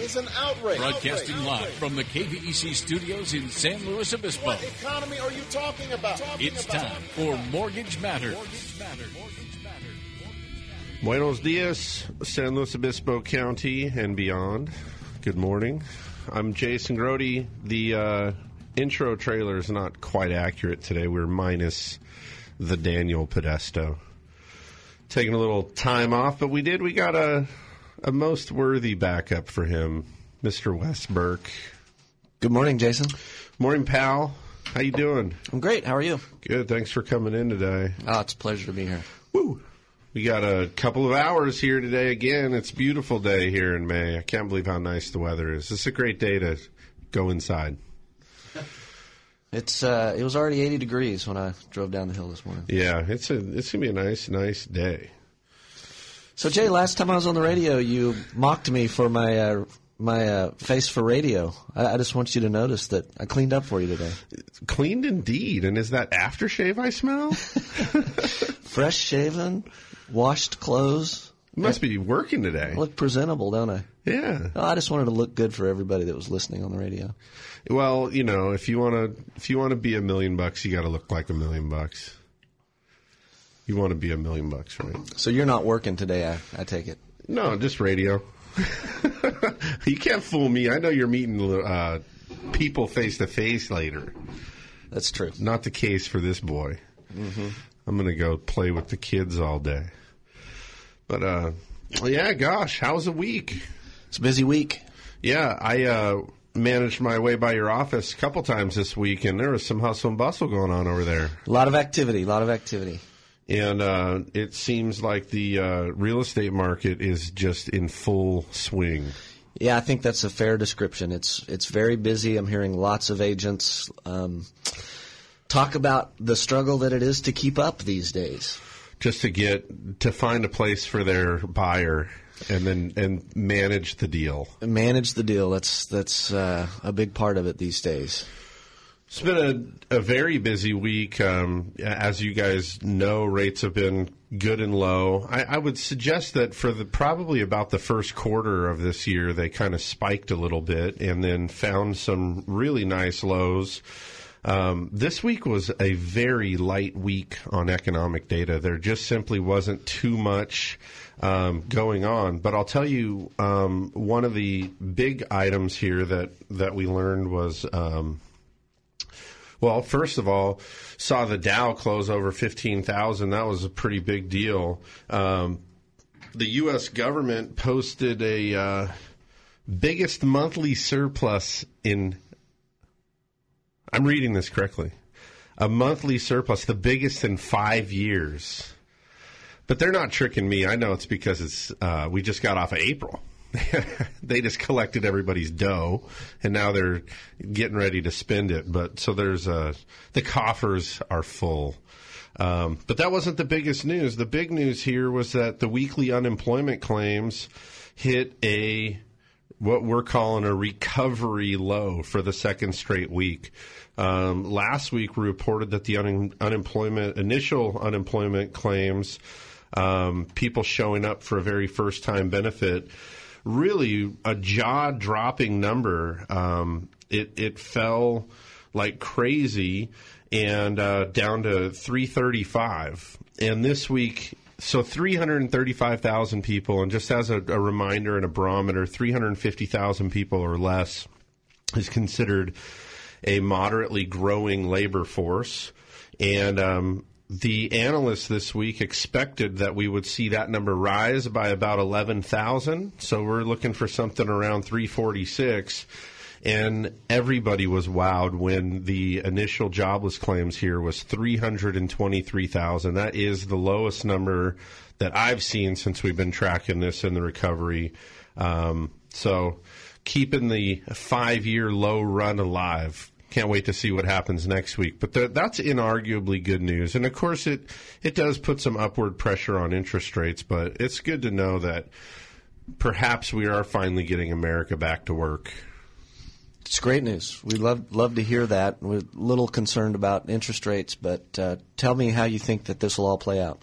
is an outrage. Broadcasting Outrage. live Outrage. from the KVEC studios in San Luis Obispo. What economy are you talking about? Talking It's about- time for Mortgage Matters. Buenos dias, San Luis Obispo County and beyond. Good morning. I'm Jason Brody. The uh, intro trailer is not quite accurate today. We're minus the Daniel Podesto. Taking a little time off, but we did. We got a a most worthy backup for him, Mr. Wes Burke. Good morning, Jason. Morning, pal. How you doing? I'm great. How are you? Good. Thanks for coming in today. Oh, it's a pleasure to be here. Woo. We got a couple of hours here today again. It's a beautiful day here in May. I can't believe how nice the weather is. It's a great day to go inside. It's uh, it was already 80 degrees when I drove down the hill this morning. Yeah, it's a it's gonna be a nice nice day. So Jay, last time I was on the radio, you mocked me for my uh, my uh, face for radio. I, I just want you to notice that I cleaned up for you today. Cleaned indeed. And is that aftershave I smell? Fresh shaven, washed clothes. You must be working today. I look presentable, don't I? Yeah. No, I just wanted to look good for everybody that was listening on the radio. Well, you know, if you wanna if you wanna be a million bucks, you gotta look like a million bucks. You want to be a million bucks, right? So you're not working today, I, I take it. No, just radio. you can't fool me. I know you're meeting uh, people face to face later. That's true. Not the case for this boy. I'm going to go play with the kids all day. But uh, yeah, gosh, how's the week? It's a busy week. Yeah, I uh, managed my way by your office a couple times this week, and there was some hustle and bustle going on over there. A lot of activity. A lot of activity. And uh, it seems like the uh, real estate market is just in full swing. Yeah, I think that's a fair description. It's it's very busy. I'm hearing lots of agents um, talk about the struggle that it is to keep up these days. just to get to find a place for their buyer and then and manage the deal. Manage the deal. That's that's uh, a big part of it these days. It's been a, a very busy week. Um, as you guys know, rates have been good and low. I, I would suggest that for the probably about the first quarter of this year, they kind of spiked a little bit and then found some really nice lows. Um, this week was a very light week on economic data. There just simply wasn't too much um, going on. But I'll tell you, um, one of the big items here that that we learned was. Well, first of all, saw the Dow close over 15,000. That was a pretty big deal. Um, the U.S. government posted a uh, biggest monthly surplus in. I'm reading this correctly. A monthly surplus, the biggest in five years. But they're not tricking me. I know it's because it's uh, we just got off of April. they just collected everybody's dough, and now they're getting ready to spend it. But so there's a the coffers are full. Um, but that wasn't the biggest news. The big news here was that the weekly unemployment claims hit a what we're calling a recovery low for the second straight week. Um, last week, we reported that the un- unemployment initial unemployment claims, um, people showing up for a very first time benefit, really a jaw dropping number. Um, it it fell like crazy and uh, down to 335. And this week, so 335,000 people, and just as a, a reminder and a barometer, 350,000 people or less is considered a moderately growing labor force. And um, the analysts this week expected that we would see that number rise by about 11,000. So we're looking for something around 346. And everybody was wowed when the initial jobless claims here was 323,000. That is the lowest number that I've seen since we've been tracking this in the recovery. Um, so keeping the five year low run alive can't wait to see what happens next week. But th- that's inarguably good news, and of course it it does put some upward pressure on interest rates. But it's good to know that perhaps we are finally getting America back to work. It's great news. We love love to hear that. We're a little concerned about interest rates, but uh, tell me how you think that this will all play out.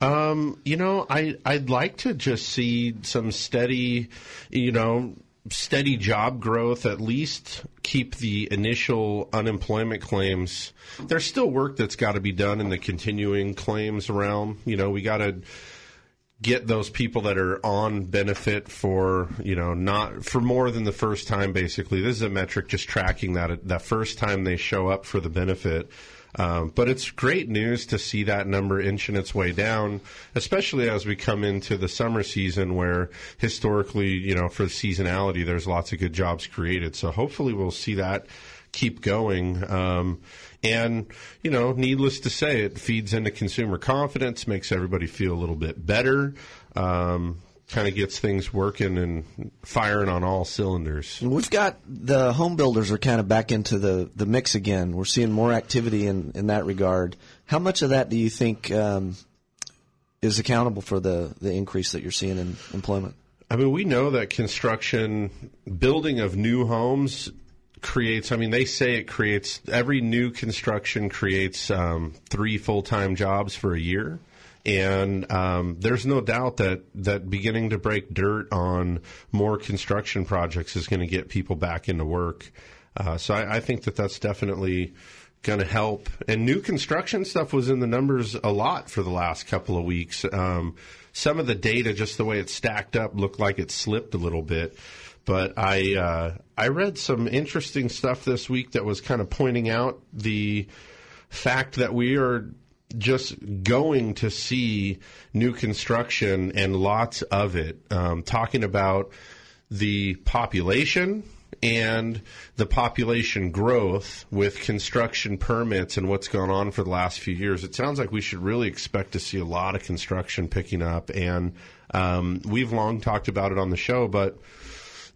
Um, you know, I I'd like to just see some steady, you know, steady job growth. At least keep the initial unemployment claims. There's still work that's got to be done in the continuing claims realm. You know, we got to get those people that are on benefit for you know not for more than the first time basically this is a metric just tracking that that first time they show up for the benefit um, but it's great news to see that number inching its way down, especially as we come into the summer season where historically, you know, for seasonality, there's lots of good jobs created. So hopefully we'll see that keep going. Um, and, you know, needless to say, it feeds into consumer confidence, makes everybody feel a little bit better. Um, kind of gets things working and firing on all cylinders. We've got the home builders are kind of back into the, the mix again. We're seeing more activity in, in that regard. How much of that do you think um, is accountable for the, the increase that you're seeing in employment? I mean, we know that construction, building of new homes creates, I mean, they say it creates, every new construction creates um, three full time jobs for a year. And um, there's no doubt that, that beginning to break dirt on more construction projects is going to get people back into work. Uh, so I, I, think that that's definitely going to help. And new construction stuff was in the numbers a lot for the last couple of weeks. Um, some of the data, just the way it's stacked up, looked like it slipped a little bit. But I uh, I read some interesting stuff this week that was kind of pointing out the fact that we are just going to see new construction and lots of it. Um, talking about the population and the population growth with construction permits and what's gone on for the last few years, it sounds like we should really expect to see a lot of construction picking up. And um, we've long talked about it on the show, but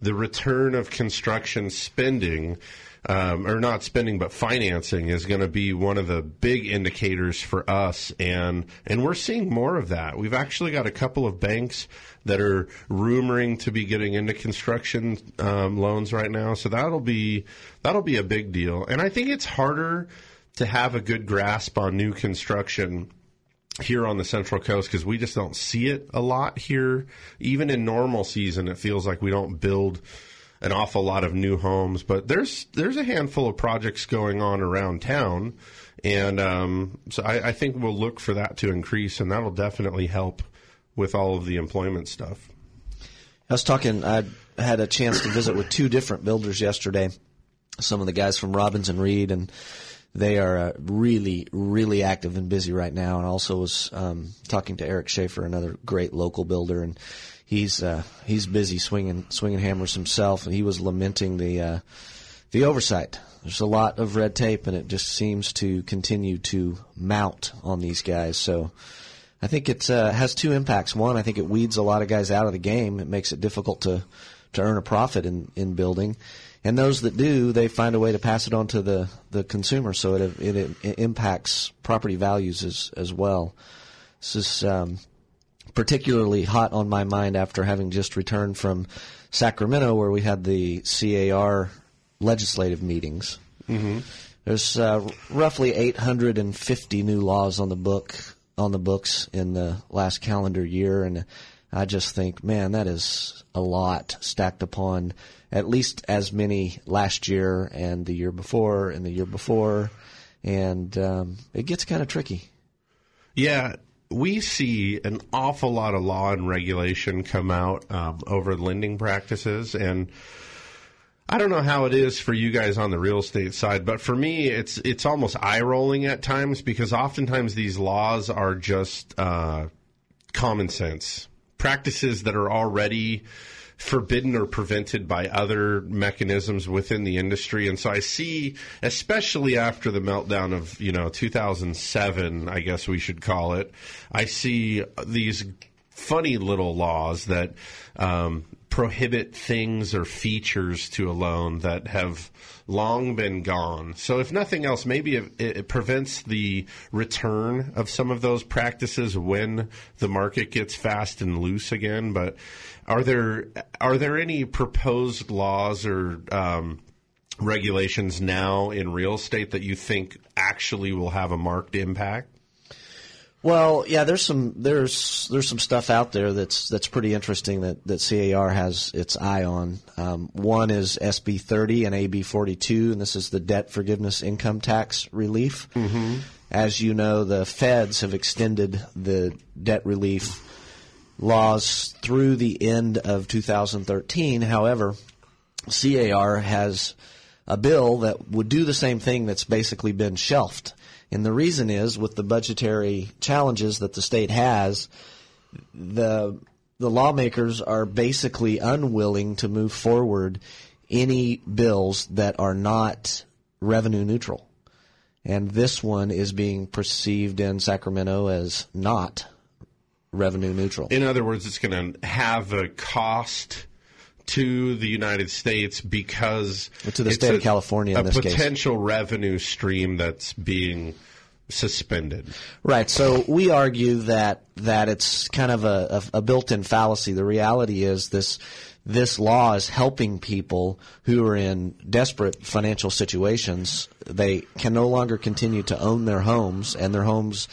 the return of construction spending um, or not spending but financing is going to be one of the big indicators for us. And and we're seeing more of that. We've actually got a couple of banks that are rumoring to be getting into construction um, loans right now. So that'll be that'll be a big deal. And I think it's harder to have a good grasp on new construction here on the Central Coast because we just don't see it a lot here. Even in normal season, it feels like we don't build an awful lot of new homes, but there's there's a handful of projects going on around town, and um, so I, I think we'll look for that to increase, and that'll definitely help with all of the employment stuff. I was talking. I had a chance to visit with two different builders yesterday. Some of the guys from Robbins and Reed, and they are uh, really, really active and busy right now. And also was um, talking to Eric Schaefer, another great local builder, and he's uh, he's busy swinging swinging hammers himself, and he was lamenting the uh, the oversight. There's a lot of red tape, and it just seems to continue to mount on these guys. So. I think it uh, has two impacts. One, I think it weeds a lot of guys out of the game. It makes it difficult to to earn a profit in, in building. And those that do, they find a way to pass it on to the, the consumer, so it, it, it impacts property values as, as well. This is um, particularly hot on my mind after having just returned from Sacramento, where we had the CAR legislative meetings. Mm-hmm. There's uh, roughly 850 new laws on the book on the books in the last calendar year, and I just think, man, that is a lot stacked upon at least as many last year and the year before and the year before, and um, it gets kind of tricky. Yeah, we see an awful lot of law and regulation come out um, over lending practices and I don't know how it is for you guys on the real estate side, but for me, it's it's almost eye rolling at times because oftentimes these laws are just uh, common sense. Practices that are already forbidden or prevented by other mechanisms within the industry. And so I see, especially after the meltdown of, you know, 2007, I guess we should call it, I see these funny little laws that um, prohibit things or features to a loan that have long been gone. So, if nothing else, maybe it, it prevents the return of some of those practices when the market gets fast and loose again. But are there are there any proposed laws or um, regulations now in real estate that you think actually will have a marked impact? Well, yeah, there's some there's there's some stuff out there that's that's pretty interesting that, that CAR has its eye on. Um, one is SB 30 and AB 42, and this is the debt forgiveness income tax relief. Mm-hmm. As you know, the feds have extended the debt relief laws through the end of 2013. However, CAR has a bill that would do the same thing that's basically been shelved. And the reason is with the budgetary challenges that the state has, the the lawmakers are basically unwilling to move forward any bills that are not revenue neutral. And this one is being perceived in Sacramento as not revenue neutral. In other words, it's going to have a cost to the United States because to the state a, of California in a potential case. revenue stream that's being suspended. Right. So we argue that that it's kind of a, a, a built-in fallacy. The reality is this this law is helping people who are in desperate financial situations. They can no longer continue to own their homes, and their homes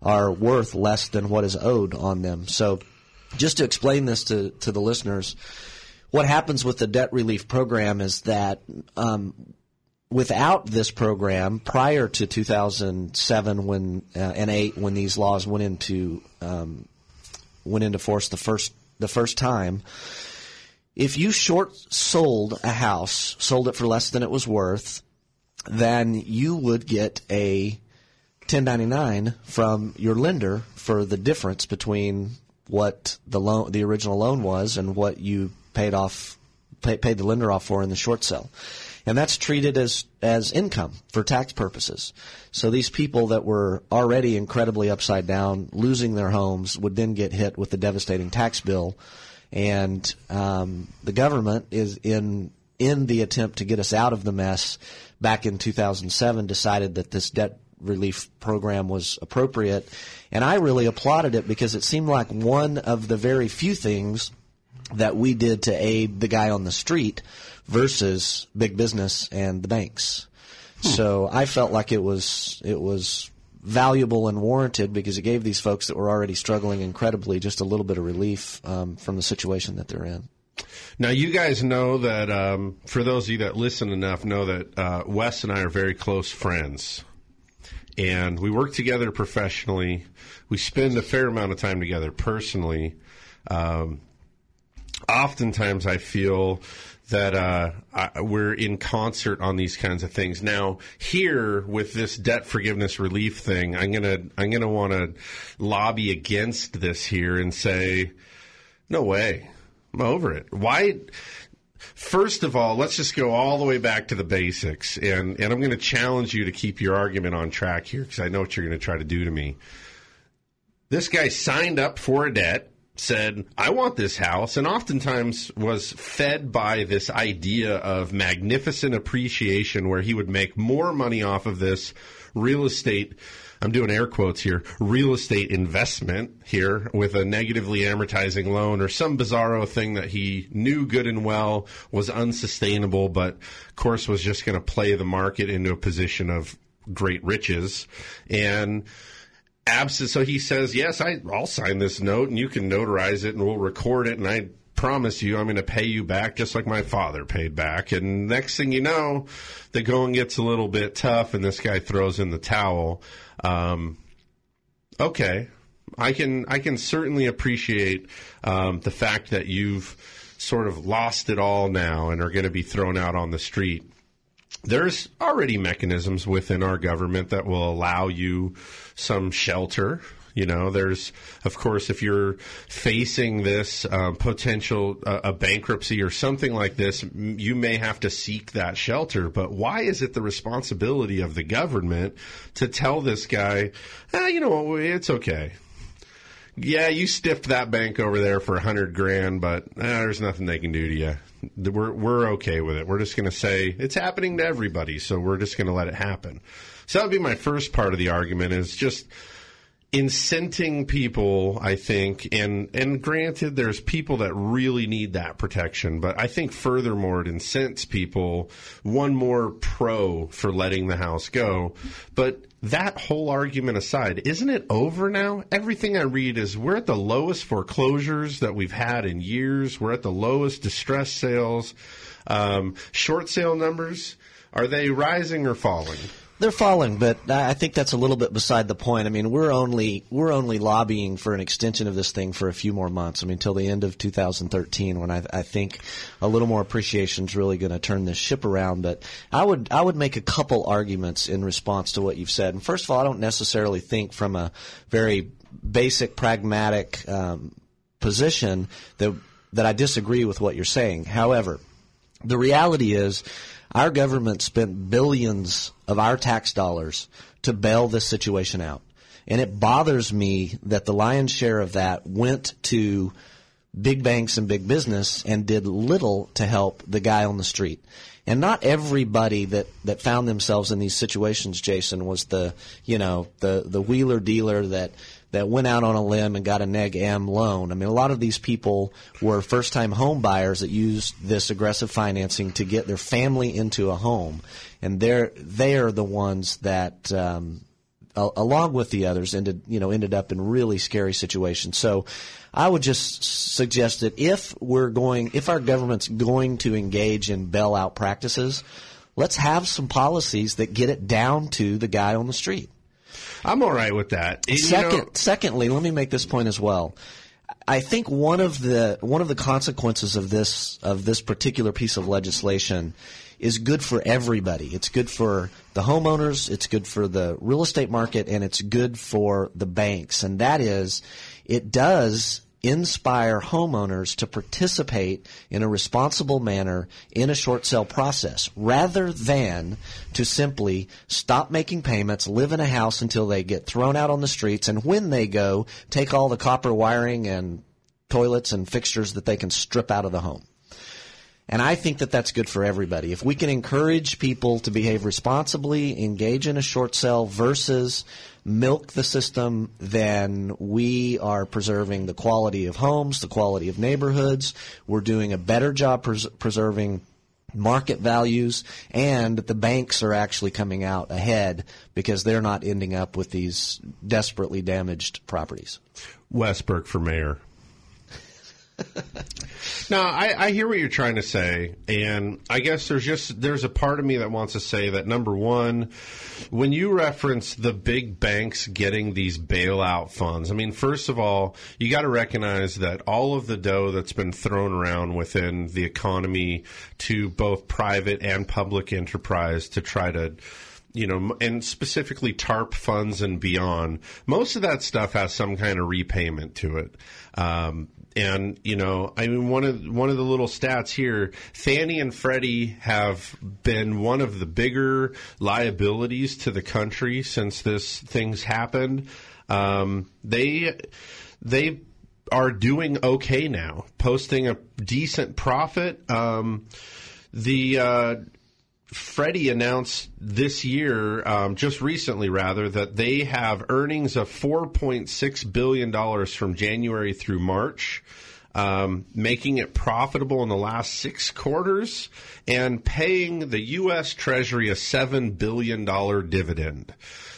are worth less than what is owed on them. So, just to explain this to, to the listeners, what happens with the debt relief program is that um, without this program, prior to 2007 when uh, and eight when these laws went into um, went into force the first the first time, if you short sold a house, sold it for less than it was worth, then you would get a 1099 from your lender for the difference between what the loan the original loan was and what you paid off pay, paid the lender off for in the short sale and that's treated as as income for tax purposes. So these people that were already incredibly upside down, losing their homes, would then get hit with the devastating tax bill, and um, the government is in in the attempt to get us out of the mess. Back in 2007, decided that this debt relief program was appropriate, and I really applauded it because it seemed like one of the very few things that we did to aid the guy on the street versus big business and the banks. Hmm. So I felt like it was it was valuable and warranted because it gave these folks that were already struggling incredibly just a little bit of relief um, from the situation that they're in. Now, you guys know that um, for those of you that listen enough, know that uh, Wes and I are very close friends. And we work together professionally. We spend a fair amount of time together personally. Um, oftentimes, I feel that uh, I, we're in concert on these kinds of things. Now, here with this debt forgiveness relief thing, I'm gonna I'm gonna want to lobby against this here and say, no way, I'm over it. Why? First of all, let's just go all the way back to the basics, and and I'm going to challenge you to keep your argument on track here because I know what you're going to try to do to me. This guy signed up for a debt said, I want this house, and oftentimes was fed by this idea of magnificent appreciation where he would make more money off of this real estate. I'm doing air quotes here, real estate investment here with a negatively amortizing loan or some bizarro thing that he knew good and well was unsustainable, but of course was just going to play the market into a position of great riches. And absent. So he says, "Yes, I, I'll sign this note, and you can notarize it, and we'll record it, and I promise you, I'm going to pay you back just like my father paid back." And next thing you know, the going gets a little bit tough, and this guy throws in the towel. Um, okay, I can I can certainly appreciate um, the fact that you've sort of lost it all now and are going to be thrown out on the street there's already mechanisms within our government that will allow you some shelter. You know, there's, of course, if you're facing this uh, potential uh, a bankruptcy or something like this, you may have to seek that shelter. But why is it the responsibility of the government to tell this guy, ah, you know, it's okay? yeah, you stiffed that bank over there for a hundred grand, but eh, there's nothing they can do to you. We're we're okay with it. We're just going to say it's happening to everybody, so we're just going to let it happen. So that would be my first part of the argument is just incenting people, I think, and and granted, there's people that really need that protection, but I think furthermore, it incents people one more pro for letting the house go. But that whole argument aside, isn't it over now? Everything I read is we're at the lowest foreclosures that we've had in years. We're at the lowest distress sales. Um, short sale numbers are they rising or falling? They're falling, but I think that's a little bit beside the point. I mean, we're only we're only lobbying for an extension of this thing for a few more months. I mean, until the end of 2013, when I, I think a little more appreciation is really going to turn this ship around. But I would I would make a couple arguments in response to what you've said. And first of all, I don't necessarily think from a very basic pragmatic um, position that that I disagree with what you're saying. However, the reality is our government spent billions of our tax dollars to bail this situation out. And it bothers me that the lion's share of that went to big banks and big business and did little to help the guy on the street. And not everybody that, that found themselves in these situations, Jason, was the, you know, the, the wheeler dealer that that went out on a limb and got a Neg Am loan. I mean, a lot of these people were first time home buyers that used this aggressive financing to get their family into a home. And they're, they are the ones that, um, along with the others ended, you know, ended up in really scary situations. So I would just suggest that if we're going, if our government's going to engage in bailout practices, let's have some policies that get it down to the guy on the street. I'm all right with that. Second, know, secondly, let me make this point as well. I think one of the one of the consequences of this of this particular piece of legislation is good for everybody. It's good for the homeowners, it's good for the real estate market, and it's good for the banks. And that is, it does inspire homeowners to participate in a responsible manner in a short sale process rather than to simply stop making payments, live in a house until they get thrown out on the streets, and when they go, take all the copper wiring and toilets and fixtures that they can strip out of the home. And I think that that's good for everybody. If we can encourage people to behave responsibly, engage in a short sale versus milk the system, then we are preserving the quality of homes, the quality of neighborhoods. We're doing a better job pres- preserving market values, and the banks are actually coming out ahead because they're not ending up with these desperately damaged properties. Wes Burke for mayor. no, I, I, hear what you're trying to say, and I guess there's just there's a part of me that wants to say that number one, when you reference the big banks getting these bailout funds, I mean, first of all, you got to recognize that all of the dough that's been thrown around within the economy to both private and public enterprise to try to you know, and specifically TARP funds and beyond, most of that stuff has some kind of repayment to it. Um, and you know, I mean, one of one of the little stats here: Fannie and Freddie have been one of the bigger liabilities to the country since this thing's happened. Um, they they are doing okay now, posting a decent profit. Um, the uh, Freddie announced this year, um, just recently rather, that they have earnings of $4.6 billion from January through March. Um, making it profitable in the last six quarters and paying the U.S. Treasury a $7 billion dividend.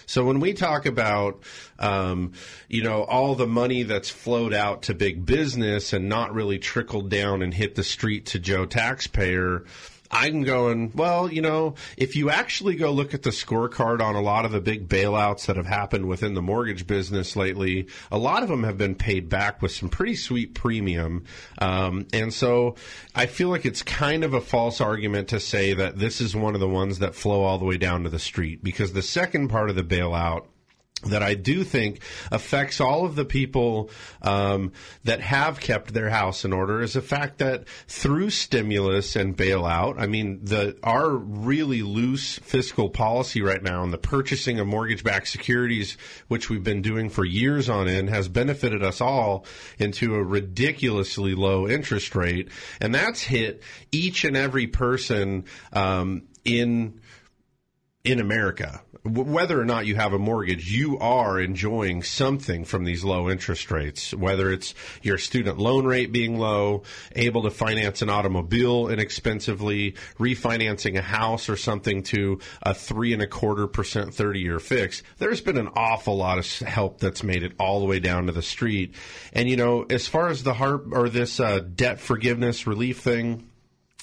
So when we talk about, um, you know, all the money that's flowed out to big business and not really trickled down and hit the street to Joe taxpayer, I'm going, well, you know, if you actually go look at the scorecard on a lot of the big bailouts that have happened within the mortgage business lately, a lot of them have been paid back with some pretty sweet premium. Um, and so I feel like it's kind of a false argument to say that this is one of the ones that flow all the way down to the street because the second part of the bailout that I do think affects all of the people um, that have kept their house in order is the fact that through stimulus and bailout, I mean, the our really loose fiscal policy right now and the purchasing of mortgage-backed securities, which we've been doing for years on end, has benefited us all into a ridiculously low interest rate, and that's hit each and every person um, in in America, whether or not you have a mortgage, you are enjoying something from these low interest rates, whether it's your student loan rate being low, able to finance an automobile inexpensively, refinancing a house or something to a three and a quarter percent 30 year fix. There's been an awful lot of help that's made it all the way down to the street. And, you know, as far as the HARP or this uh, debt forgiveness relief thing,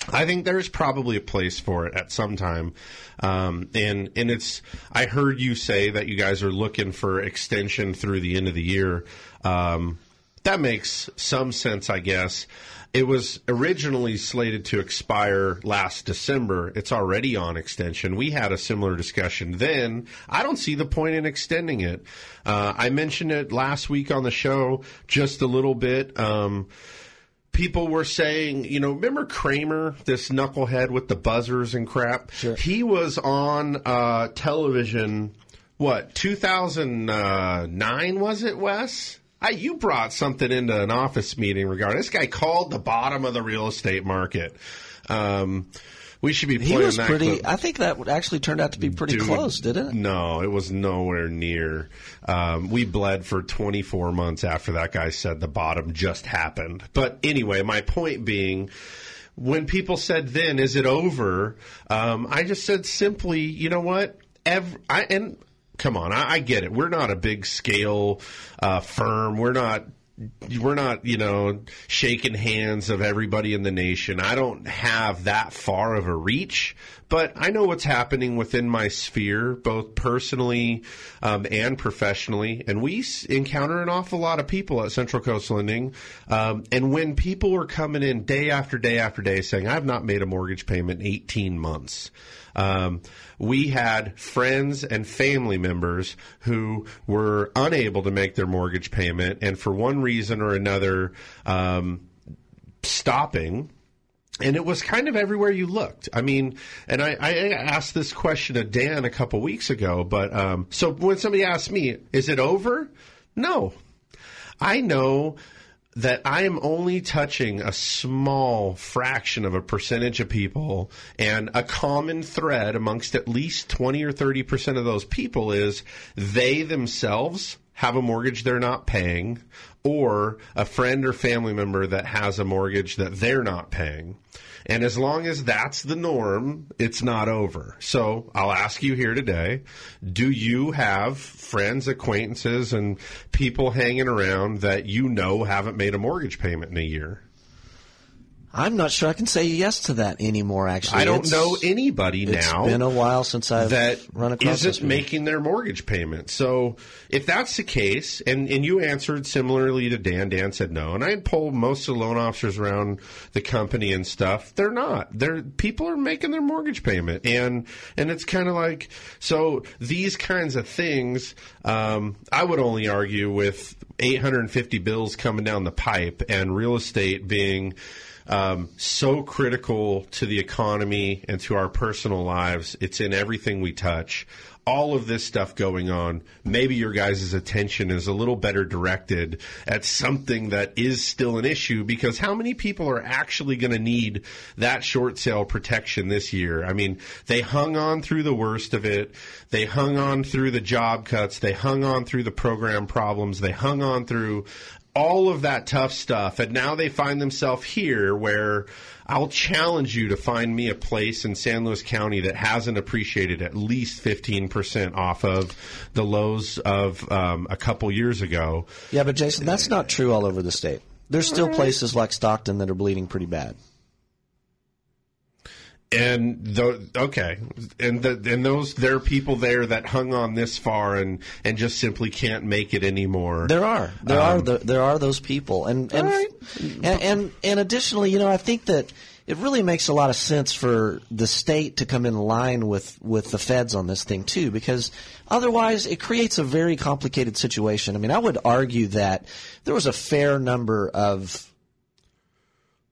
I think there's probably a place for it at some time, um, and and it's. I heard you say that you guys are looking for extension through the end of the year. Um, that makes some sense, I guess. It was originally slated to expire last December. It's already on extension. We had a similar discussion then. I don't see the point in extending it. Uh, I mentioned it last week on the show just a little bit. Um, people were saying, you know, remember Cramer, this knucklehead with the buzzers and crap? Sure. He was on uh, television, what, 2009 was it, Wes? I, you brought something into an office meeting regarding this guy called the bottom of the real estate market. Um, we should be He playing was that pretty. clip. I think that actually turned out to be pretty Dude, close, didn't it? No, it was nowhere near. Um, we bled for 24 months after that guy said the bottom just happened. But anyway, my point being, when people said then, is it over? Um, I just said simply, you know what? Ev- I, and come on, I, I get it. We're not a big scale uh, firm. We're not we're not, you know, shaking hands of everybody in the nation. I don't have that far of a reach, but I know what's happening within my sphere, both personally um, and professionally. And we encounter an awful lot of people at Central Coast Lending. Um, and when people are coming in day after day after day saying, I've not made a mortgage payment in 18 months. Um, we had friends and family members who were unable to make their mortgage payment, and for one reason or another, um, stopping. And it was kind of everywhere you looked. I mean, and I, I asked this question of Dan a couple weeks ago, but um, so when somebody asked me, is it over? No. I know that I am only touching a small fraction of a percentage of people, and a common thread amongst at least 20 or 30% of those people is they themselves have a mortgage they're not paying, or a friend or family member that has a mortgage that they're not paying. And as long as that's the norm, it's not over. So I'll ask you here today do you have friends, acquaintances, and people hanging around that you know haven't made a mortgage payment in a year? I'm not sure I can say yes to that anymore. Actually, I don't It's- know anybody It's now been a while since I've that run across isn't making their mortgage payment. So if that's the case, and, and you answered similarly to Dan, Dan said no, and I had polled most of the loan officers around the company and stuff. They're not. They're people are making their mortgage payment, and and it's kind of like so these kinds of things. Um, I would only argue with 850 bills coming down the pipe and real estate being um, so critical to the economy and to our personal lives. It's in everything we touch. All of this stuff going on, maybe your guys' attention is a little better directed at something that is still an issue because how many people are actually going to need that short sale protection this year? I mean, they hung on through the worst of it. They hung on through the job cuts. They hung on through the program problems. They hung on through all of that tough stuff. And now they find themselves here where I'll challenge you to find me a place in San Luis County that hasn't appreciated at least 15% off of the lows of um, a couple years ago. Yeah, but Jason, that's not true all over the state. There's still places like Stockton that are bleeding pretty bad. And the, okay, and the, and those there are people there that hung on this far and and just simply can't make it anymore. There are there um, are the, there are those people, and and, right. and and and additionally, you know, I think that it really makes a lot of sense for the state to come in line with, with the feds on this thing too, because otherwise it creates a very complicated situation. I mean, I would argue that there was a fair number of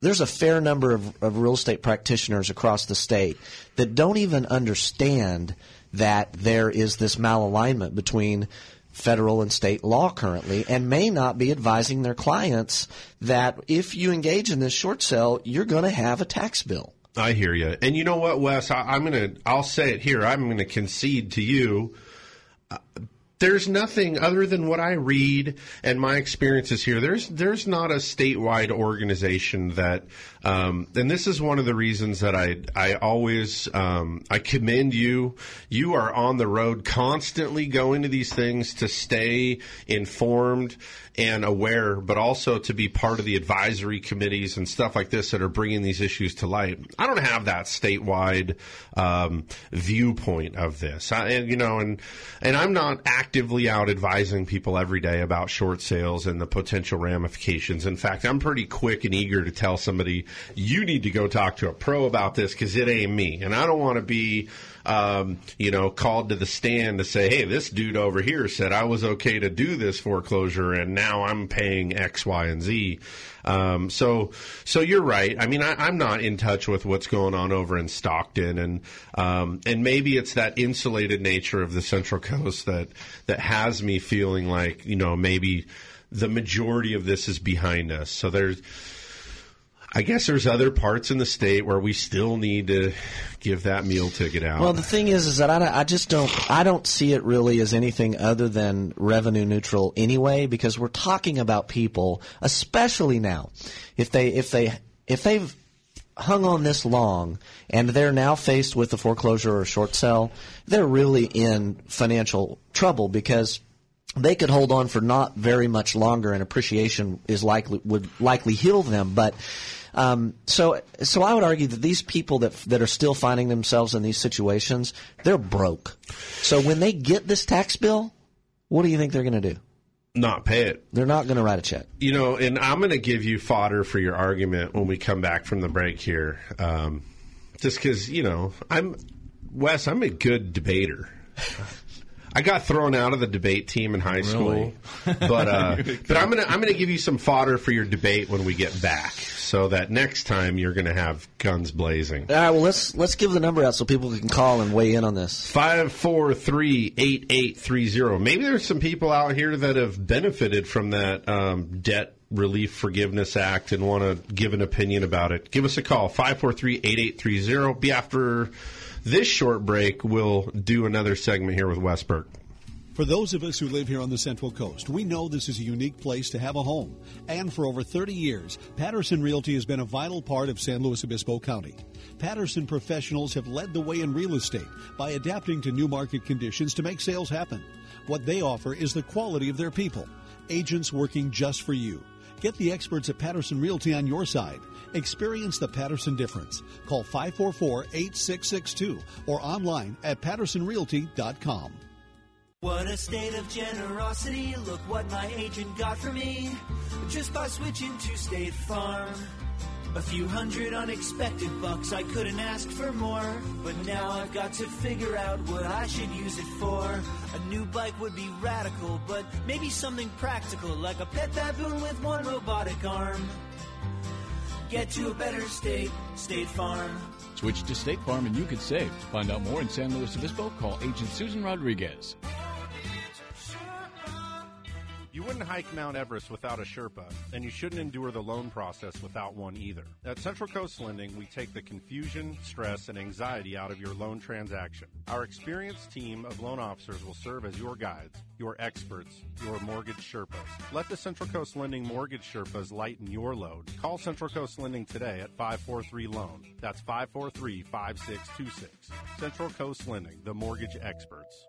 there's a fair number of, of real estate practitioners across the state that don't even understand that there is this malalignment between federal and state law currently and may not be advising their clients that if you engage in this short sale, you're going to have a tax bill. I hear you. And you know what, Wes? I, am going to, I'll say it here. I'm going to concede to you. Uh, there's nothing other than what I read and my experiences here. There's there's not a statewide organization that, um, and this is one of the reasons that I I always um, I commend you. You are on the road constantly going to these things to stay informed and aware, but also to be part of the advisory committees and stuff like this that are bringing these issues to light. I don't have that statewide um, viewpoint of this, I, and you know, and and I'm not actively out advising people every day about short sales and the potential ramifications. In fact, I'm pretty quick and eager to tell somebody you need to go talk to a pro about this because it ain't me, and I don't want to be um, you know, called to the stand to say, hey, this dude over here said I was okay to do this foreclosure, and now I'm paying X, Y, and Z. Um, so, so you're right. I mean, I, am not in touch with what's going on over in Stockton, and um, and maybe it's that insulated nature of the Central Coast that that has me feeling like you know maybe the majority of this is behind us. So there's I guess there's other parts in the state where we still need to give that meal ticket out. Well, the thing is, is that I, I just don't, I don't see it really as anything other than revenue neutral anyway, because we're talking about people, especially now, if they, if they, if they've hung on this long and they're now faced with a foreclosure or a short sale, they're really in financial trouble because they could hold on for not very much longer and appreciation is likely would likely heal them but um, so, so I would argue that these people that that are still finding themselves in these situations, they're broke. So when they get this tax bill, what do you think they're going to do? Not pay it. They're not going to write a check. You know, and I'm going to give you fodder for your argument when we come back from the break here. Um, just because you know, I'm Wes. I'm a good debater. I got thrown out of the debate team in high school, but uh, but I'm gonna I'm gonna give you some fodder for your debate when we get back, so that next time you're gonna have guns blazing. All right, well let's let's give the number out so people can call and weigh in on this. Five four three eight eight three zero. Maybe there's some people out here that have benefited from that um, debt Relief Forgiveness Act and want to give an opinion about it. Give us a call 543 8830. Be after this short break, we'll do another segment here with Wes Burke. For those of us who live here on the Central Coast, we know this is a unique place to have a home. And for over 30 years, Patterson Realty has been a vital part of San Luis Obispo County. Patterson professionals have led the way in real estate by adapting to new market conditions to make sales happen. What they offer is the quality of their people, agents working just for you. Get the experts at Patterson Realty on your side. Experience the Patterson difference. Call 544 8662 or online at pattersonrealty.com. What a state of generosity. Look what my agent got for me just by switching to State Farm. A few hundred unexpected bucks, I couldn't ask for more. But now I've got to figure out what I should use it for. A new bike would be radical, but maybe something practical, like a pet baboon with one robotic arm. Get to a better state, State Farm. Switch to State Farm and you could save. To find out more in San Luis Obispo, call Agent Susan Rodriguez. You wouldn't hike Mount Everest without a Sherpa, and you shouldn't endure the loan process without one either. At Central Coast Lending, we take the confusion, stress, and anxiety out of your loan transaction. Our experienced team of loan officers will serve as your guides, your experts, your mortgage Sherpas. Let the Central Coast Lending Mortgage Sherpas lighten your load. Call Central Coast Lending today at 543 Loan. That's 543 5626. Central Coast Lending, the mortgage experts.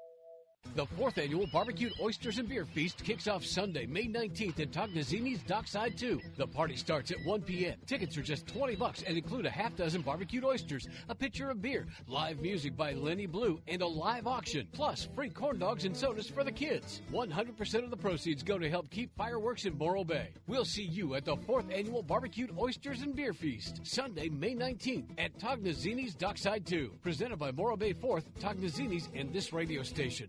The fourth annual Barbecued Oysters and Beer Feast kicks off Sunday, May 19th at Tognazzini's Dockside 2. The party starts at 1 p.m. Tickets are just 20 bucks and include a half dozen barbecued oysters, a pitcher of beer, live music by Lenny Blue, and a live auction. Plus, free corn dogs and sodas for the kids. 100% of the proceeds go to help keep fireworks in Morro Bay. We'll see you at the fourth annual Barbecued Oysters and Beer Feast, Sunday, May 19th at Tognazzini's Dockside 2. Presented by Morro Bay 4th, Tognazzini's, and this radio station.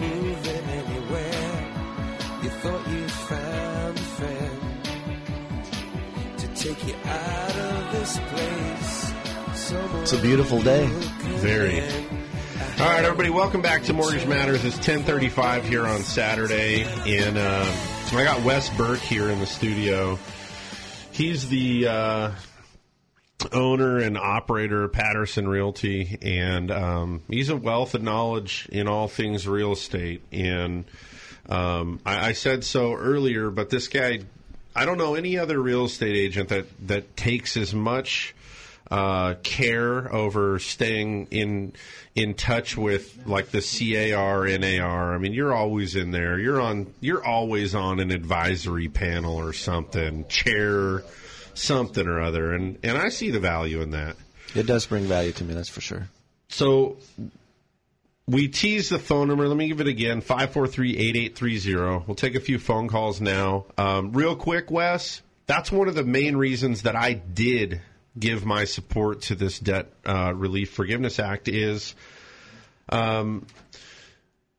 It's a beautiful day. Very. All right, everybody, welcome back to Mortgage Matters. It's 1035 here on Saturday, and uh, I got Wes Burke here in the studio. He's the uh, owner and operator of Patterson Realty, and um, he's a wealth of knowledge in all things real estate. And um, I, I said so earlier, but this guy, I don't know any other real estate agent that, that takes as much uh, care over staying in in touch with like the CAR NAR. I mean, you're always in there. You're on. You're always on an advisory panel or something, chair, something or other, and and I see the value in that. It does bring value to me, that's for sure. So we tease the phone number. Let me give it again 543 8830. We'll take a few phone calls now. Um, real quick, Wes, that's one of the main reasons that I did give my support to this Debt uh, Relief Forgiveness Act is. Um,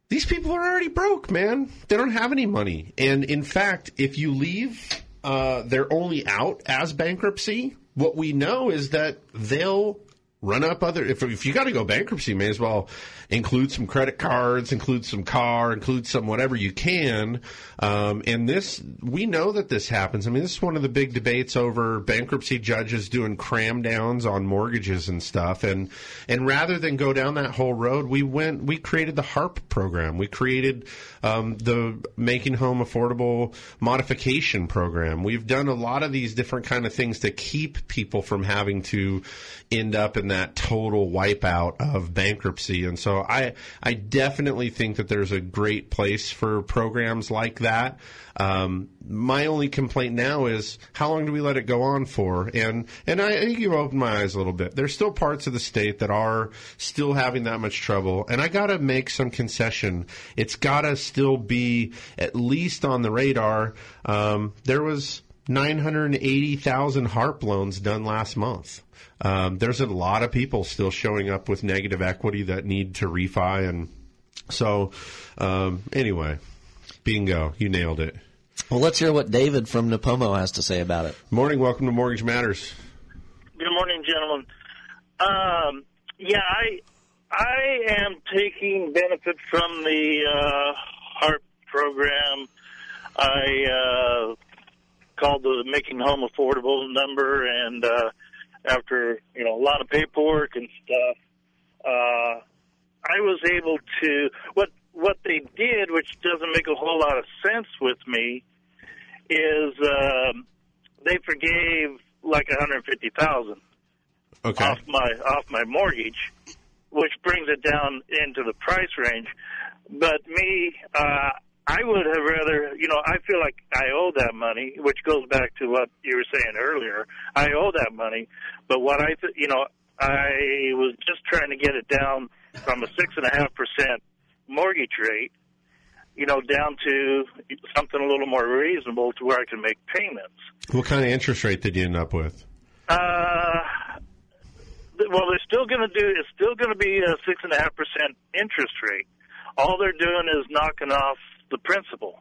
these people are already broke, man. They don't have any money. And in fact, if you leave uh, their only out as bankruptcy, what we know is that they'll run up other. If, if you got to go bankruptcy, may as well include some credit cards, include some car, include some whatever you can. Um, and this, we know that this happens. I mean, this is one of the big debates over bankruptcy judges doing cram downs on mortgages and stuff. And and rather than go down that whole road, we went, we created the HARP program. We created um, the Making Home Affordable Modification program. We've done a lot of these different kind of things to keep people from having to end up in that total wipeout of bankruptcy. And so I I definitely think that there's a great place for programs like that. Um, my only complaint now is how long do we let it go on for? And and I, I think you've opened my eyes a little bit. There's still parts of the state that are still having that much trouble, and I got to make some concession. It's got to still be at least on the radar. Um, there was 980,000 HARP loans done last month. Um, there's a lot of people still showing up with negative equity that need to refi, and so um, anyway, bingo, you nailed it. Well, let's hear what David from Nipomo has to say about it. Morning, welcome to Mortgage Matters. Good morning, gentlemen. Um, yeah, I I am taking benefit from the uh, HARP program. I uh, called the Making Home Affordable number, and uh, after you know a lot of paperwork and stuff, uh, I was able to what what they did, which doesn't make a whole lot of sense with me, is um, they forgave like hundred fifty thousand okay. off my off my mortgage, which brings it down into the price range. But me, uh, I would have rather, you know, I feel like I owe that money, which goes back to what you were saying earlier. I owe that money, but what I, th- you know, I was just trying to get it down from a six and a half percent mortgage rate, you know, down to something a little more reasonable to where I can make payments. What kind of interest rate did you end up with? Uh, well, they're still going to do. It's still going to be a six and a half percent interest rate. All they're doing is knocking off the principal.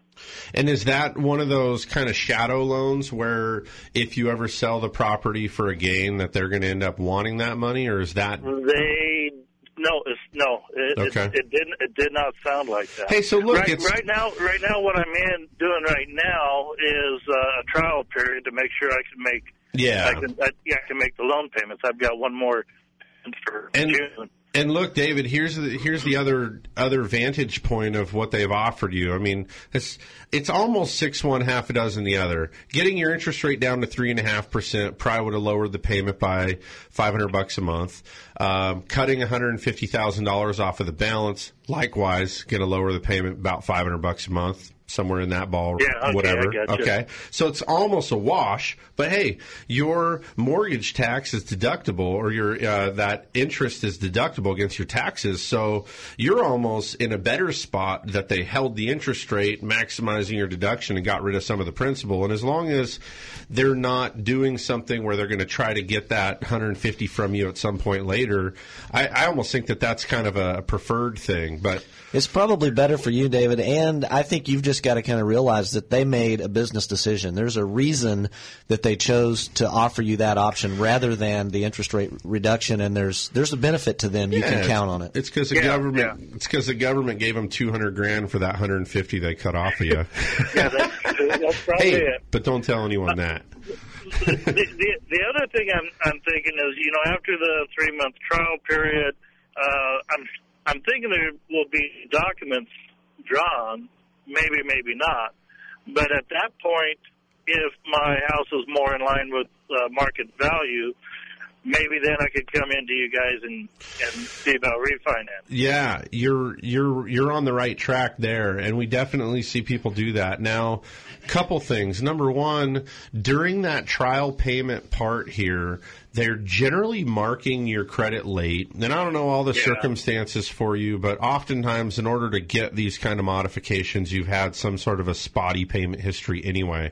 And is that one of those kind of shadow loans where if you ever sell the property for a gain, that they're going to end up wanting that money, or is that? They no, it's no. It, Okay. it, it didn't. It did not sound like that. Hey, so look, right, right now. Right now, what I'm in doing right now is uh, a trial period to make sure I can make. Yeah. I can. I, yeah, I can make the loan payments. I've got one more for And June. And look, David, here's the here's the other other vantage point of what they've offered you. I mean, it's it's almost six one half a dozen the other. Getting your interest rate down to three and a half percent probably would have lowered the payment by five hundred bucks a month. Um, cutting one hundred and fifty thousand dollars off of the balance, likewise, going to lower the payment about five hundred bucks a month. Somewhere in that ball, Yeah, okay, whatever. Okay, so it's almost a wash. But hey, your mortgage tax is deductible, or your uh, that interest is deductible against your taxes. So you're almost in a better spot that they held the interest rate, maximizing your deduction, and got rid of some of the principal. And as long as they're not doing something where they're going to try to get that 150 from you at some point later, I, I almost think that that's kind of a preferred thing. But It's probably better for you, David, and I think you've just got to kind of realize that they made a business decision. There's a reason that they chose to offer you that option rather than the interest rate reduction, and there's there's a benefit to them. You Yeah, can count on it. It's because the government. It's because the government gave them two hundred grand for that hundred and fifty they cut off of you. yeah, that's, that's probably hey, it. but don't tell anyone that. the, the the other thing I'm I'm thinking is you know after the three month trial period, uh, I'm I'm thinking there will be documents drawn, maybe maybe not, but at that point, if my house is more in line with uh, market value, maybe then I could come into you guys and and see about refinance. Yeah, you're you're you're on the right track there, and we definitely see people do that now. Couple things. Number one, during that trial payment part here, they're generally marking your credit late, and I don't know all the circumstances for you, but oftentimes, in order to get these kind of modifications, you've had some sort of a spotty payment history anyway.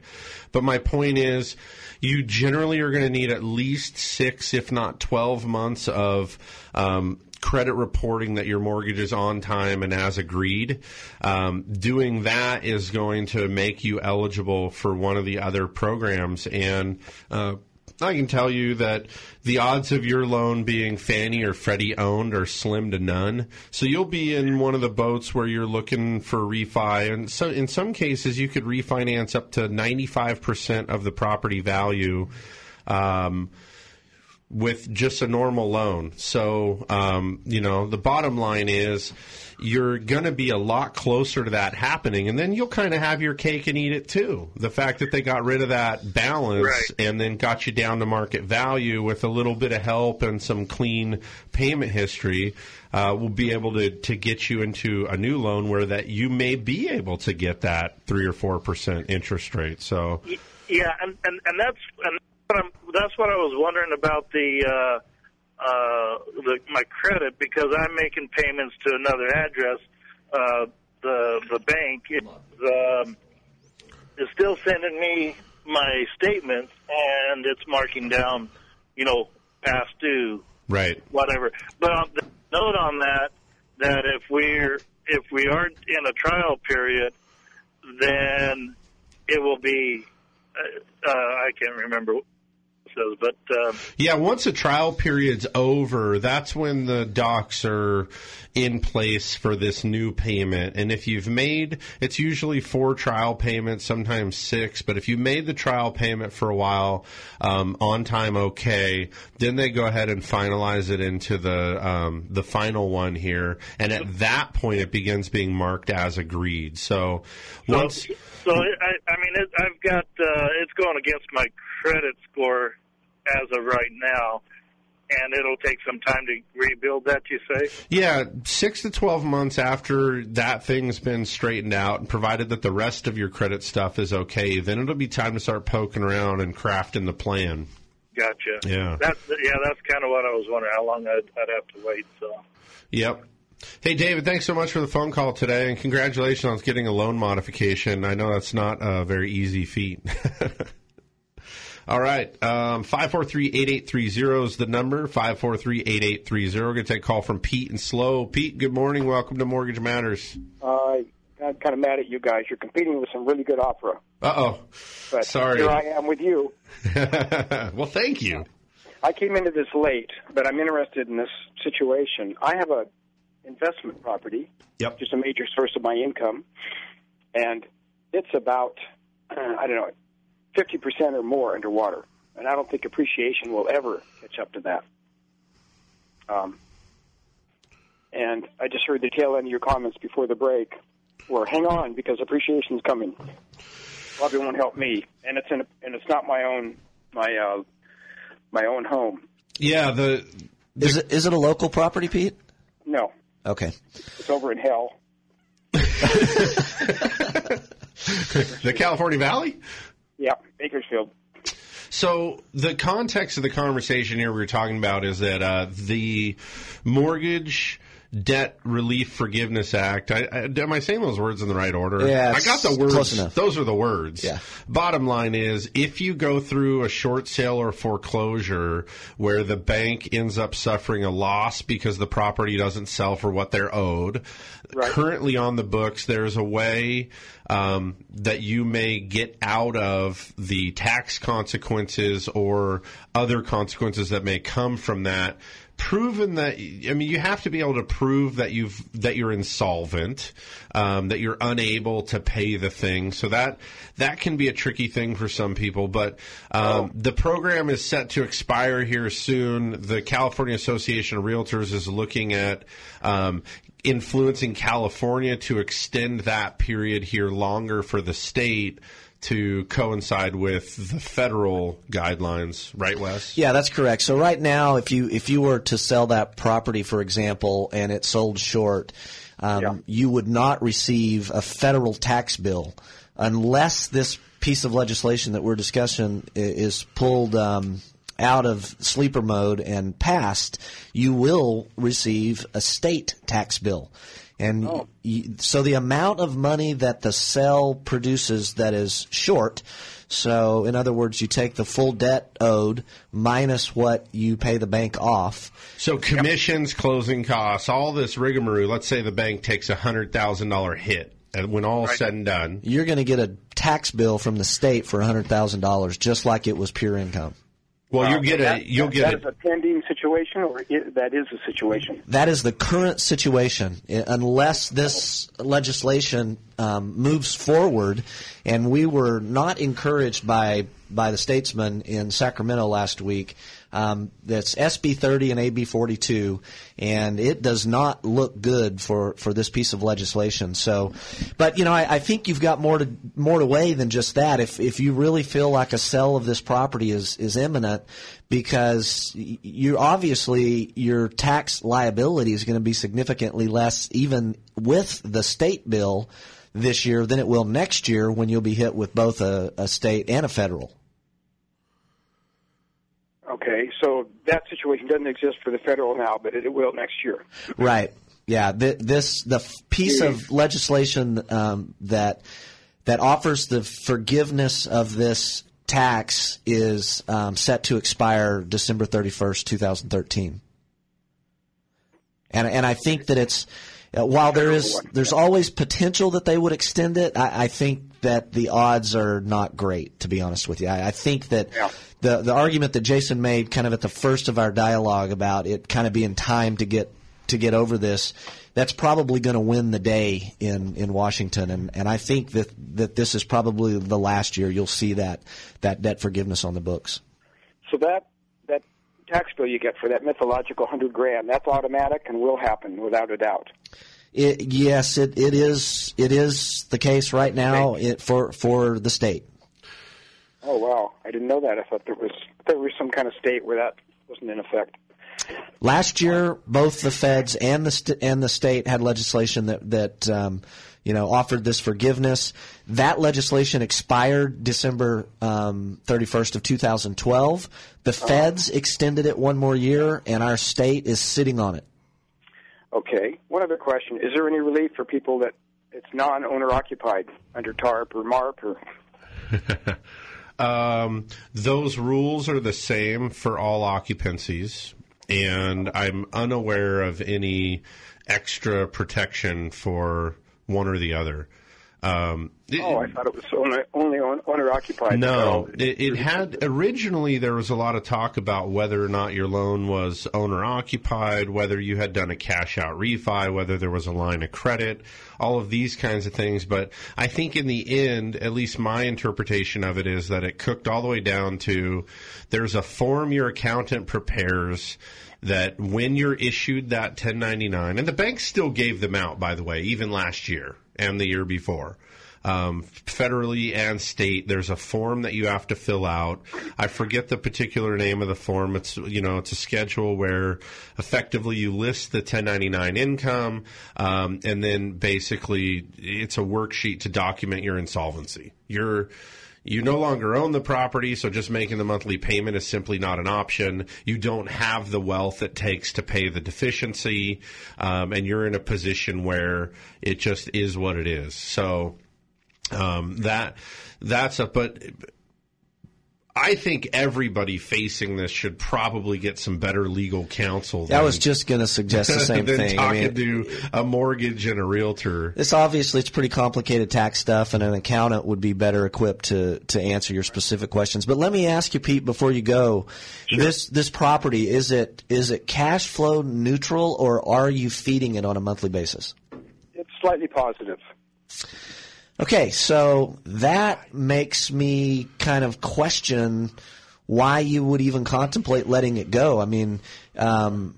But my point is, you generally are going to need at least six, if not twelve months of um, credit reporting that your mortgage is on time and as agreed. Um, doing that is going to make you eligible for one of the other programs. And uh, I can tell you that the odds of your loan being Fannie or Freddie owned are slim to none. So you'll be in one of the boats where you're looking for refi, and so in some cases you could refinance up to 95% of the property value. Um, with just a normal loan. So, um, you know, the bottom line is you're going to be a lot closer to that happening. And then you'll kind of have your cake and eat it too. The fact that they got rid of that balance and then got you down to market value with a little bit of help and some clean payment history. Uh, will be able to, to get you into a new loan where that you may be able to get that three or four percent interest rate. So Yeah, and and, and that's and that's what I was wondering about the uh, uh, the my credit because I'm making payments to another address. Uh, the the bank is, um, is still sending me my statements, and it's marking down, you know, past due, right. whatever. But on the note on that, that if we're if we aren't in a trial period, then it will be. Uh, uh, I can't remember says, but um, Yeah, once the trial period's over, that's when the docs are in place for this new payment. And if you've made, it's usually four trial payments, sometimes six, but if you made the trial payment for a while, um, on time okay, then they go ahead and finalize it into the, um, the final one here. And at that point, it begins being marked as agreed. So once, so I, I mean, it, I've got uh, it's going against my credit score as of right now. and it'll take some time to rebuild that. You say? Yeah, six to twelve months after that thing's been straightened out, and provided that the rest of your credit stuff is okay, then it'll be time to start poking around and crafting the plan. Gotcha. Yeah. That's yeah. That's kind of what I was wondering. How long I'd, I'd have to wait. So. Yep. Hey, David, thanks so much for the phone call today, and congratulations on getting a loan modification. I know that's not a very easy feat. All right. Um, 543-8830 is the number. 543-8830. We're going to take a call from Pete and SLO. Pete, good morning. Welcome to Mortgage Matters. Uh, I'm kind of mad at you guys. You're competing with some really good opera. Uh-oh. But Sorry. here I am with you. well, thank you. I came into this late, but I'm interested in this situation. I have a investment property, yep. just a major source of my income, and it's about uh, I don't know, fifty percent or more underwater, and I don't think appreciation will ever catch up to that. Um, and I just heard the tail end of your comments before the break, where hang on because appreciation's coming. Probably won't help me, and it's in a, and it's not my own my uh, my own home. Yeah, the, the is it is it a local property, Pete? No. Okay. It's over in hell. the California Valley? Yeah, Bakersfield. So the context of the conversation here we were talking about is that uh, the mortgage Debt Relief Forgiveness Act. I, I, am I saying those words in the right order? Yeah, I got the words. Those are the words. Yeah. Bottom line is, if you go through a short sale or foreclosure where the bank ends up suffering a loss because the property doesn't sell for what they're owed, right. currently on the books there's a way um, that you may get out of the tax consequences or other consequences that may come from that proven that I mean you have to be able to prove that you've that you're insolvent, um, that you're unable to pay the thing. So that that can be a tricky thing for some people. But um, oh. the program is set to expire here soon. The California Association of Realtors is looking at. Um, influencing California to extend that period here longer for the state to coincide with the federal guidelines, right, Wes? Yeah, that's correct. So right now, if you if you were to sell that property, for example, and it sold short, um, yeah. you would not receive a federal tax bill unless this piece of legislation that we're discussing is pulled. Um, out of sleeper mode and passed, you will receive a state tax bill. And oh. you, so the amount of money that the sell produces that is short, so in other words, you take the full debt owed minus what you pay the bank off. So commissions, yep. closing costs, all this rigmarole. Let's say the bank takes a hundred thousand dollar hit. And when all right. said and done, you're going to get a tax bill from the state for hundred thousand dollars, just like it was pure income. Well, you'll get that, a you'll that, get that a, is a pending situation, or that is a situation. That is the current situation, unless this legislation um, moves forward. And we were not encouraged by by the statesman in Sacramento last week. Um, that's SB 30 and AB 42, and it does not look good for, for this piece of legislation. So, but you know, I, I think you've got more to more to weigh than just that. If if you really feel like a sell of this property is is imminent, because you obviously your tax liability is going to be significantly less, even with the state bill this year than it will next year when you'll be hit with both a, a state and a federal. Okay, so that situation doesn't exist for the federal now, but it, will next year. Right. Yeah. this the piece of legislation um, that that offers the forgiveness of this tax is um, set to expire December thirty first, two thousand thirteen. And and I think that it's uh, while there is there's always potential that they would extend it. I, I, think that the odds are not great, to be honest with you. I, I think that. Yeah the the argument that Jason made kind of at the first of our dialogue about it kind of being time to get to get over this that's probably going to win the day in, in Washington and, and I think that that this is probably the last year you'll see that that debt forgiveness on the books. So that that tax bill you get for that mythological 100 grand that's automatic and will happen without a doubt. It, yes, it, it is. It is the case right now it, for for the state. Oh wow, I didn't know that. I thought there was there was some kind of state where that wasn't in effect. Last year, both the feds and the st- and the state had legislation that that um, you know offered this forgiveness. That legislation expired December um, 31st of 2012. The feds extended it one more year, and our state is sitting on it. Okay. One other question: Is there any relief for people that it's non-owner occupied under TARP or MARP or? Um, those rules are the same for all occupancies, and I'm unaware of any extra protection for one or the other. Um, it- oh, I thought it was only only owner occupied. no, it, it had originally there was a lot of talk about whether or not your loan was owner occupied, whether you had done a cash out refi, whether there was a line of credit, all of these kinds of things. But I think in the end, at least my interpretation of it is that it cooked all the way down to there's a form your accountant prepares that when you're issued that 1099, and the bank still gave them out, by the way, even last year and the year before. Um, federally and state, there's a form that you have to fill out. I forget the particular name of the form. It's you know it's a schedule where effectively you list the 1099 income, um, and then basically it's a worksheet to document your insolvency. You're you no longer own the property, so just making the monthly payment is simply not an option. You don't have the wealth it takes to pay the deficiency, um, and you're in a position where it just is what it is. So um, that that's a but. I think everybody facing this should probably get some better legal counsel. I was just going to suggest the same than thing. I Talking mean, to a mortgage and a realtor. This obviously it's pretty complicated tax stuff, and an accountant would be better equipped to to answer your specific questions. But let me ask you, Pete, before you go, this this property is it is it cash flow neutral, or are you feeding it on a monthly basis? It's slightly positive. Okay, so that makes me kind of question why you would even contemplate letting it go. I mean, um,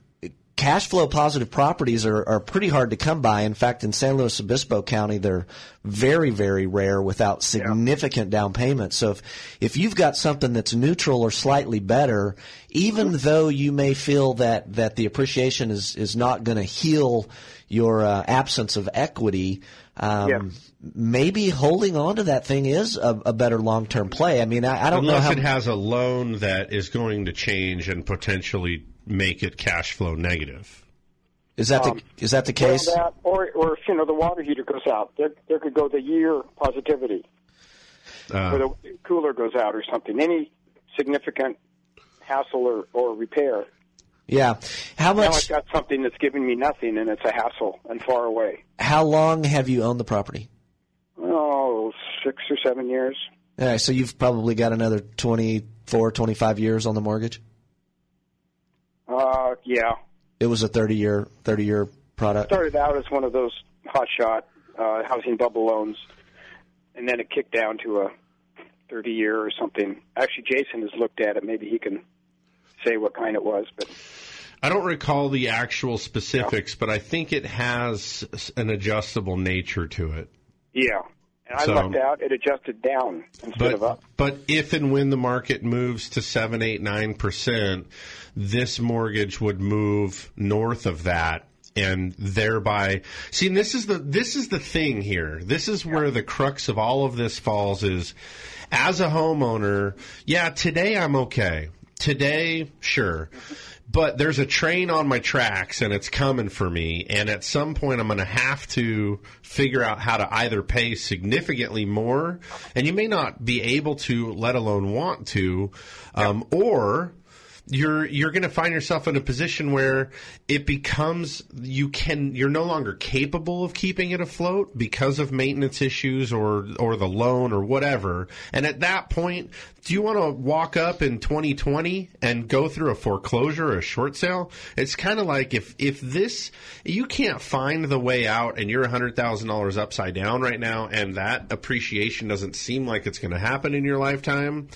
cash flow positive properties are, are pretty hard to come by. In fact, in San Luis Obispo County, they're very, very rare without significant down payment. So if, if you've got something that's neutral or slightly better, even though you may feel that, that the appreciation is, is not going to heal your uh, absence of equity, um, Yeah. Maybe holding on to that thing is a, a better long term play. I mean, I, I don't Unless know how it has a loan that is going to change and potentially make it cash flow negative. is that Um, the is that the case? Well, that, or, or if you know the water heater goes out, there, there could go the year positivity, Uh, or the cooler goes out, or something. Any significant hassle or, or repair. Yeah. How much? Now I've got something that's giving me nothing, and it's a hassle and far away. How long have you owned the property? Oh, six or seven years. All right, so you've probably got another 24, 25 years on the mortgage. Uh, yeah. It was a thirty year thirty year product. Started out as one of those hotshot uh, housing bubble loans, and then it kicked down to a 30 year or something. Actually, Jason has looked at it. Maybe he can say what kind it was, but I don't recall the actual specifics, but I think it has an adjustable nature to it. Yeah. And I So- lucked out. It adjusted down instead of But up. but if and when the market moves to seven, eight, nine percent, this mortgage would move north of that, and thereby, see, and this is the this is the thing here. This is where the crux of all of this falls. Is as a homeowner, yeah, today I'm okay. Today, sure. But there's a train on my tracks and it's coming for me. And at some point, I'm going to have to figure out how to either pay significantly more, and you may not be able to, let alone want to, um, or you're you're going to find yourself in a position where it becomes you can you're no longer capable of keeping it afloat because of maintenance issues or or the loan or whatever. And at that point do you want to walk up in 2020 and go through a foreclosure or a short sale? It's kind of like if if this you can't find the way out and you're $100,000 upside down right now and that appreciation doesn't seem like it's going to happen in your lifetime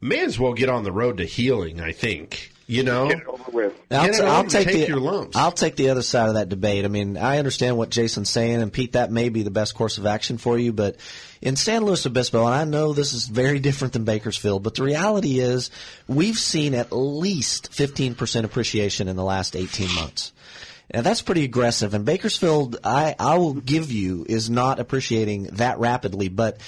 may as well get on the road to healing, I think. You know, Get it over with. I'll, t- I'll take, take the your lumps. I'll take the other side of that debate. I mean, I understand what Jason's saying, and Pete, that may be the best course of action for you. But in San Luis Obispo, and I know this is very different than Bakersfield, but the reality is we've seen at least 15% appreciation in the last 18 months. And that's pretty aggressive. And Bakersfield, I, I will give you, is not appreciating that rapidly. But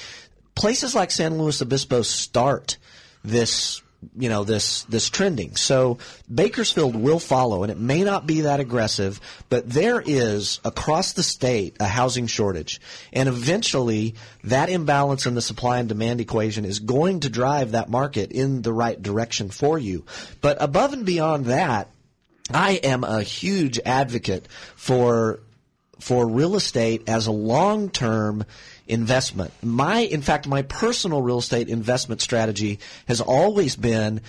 places like San Luis Obispo start this you know this this trending. So Bakersfield will follow, and it may not be that aggressive, but there is across the state a housing shortage, and eventually that imbalance in the supply and demand equation is going to drive that market in the right direction for you. But above and beyond that, I am a huge advocate for for real estate as a long term investment. My, in fact, my personal real estate investment strategy has always been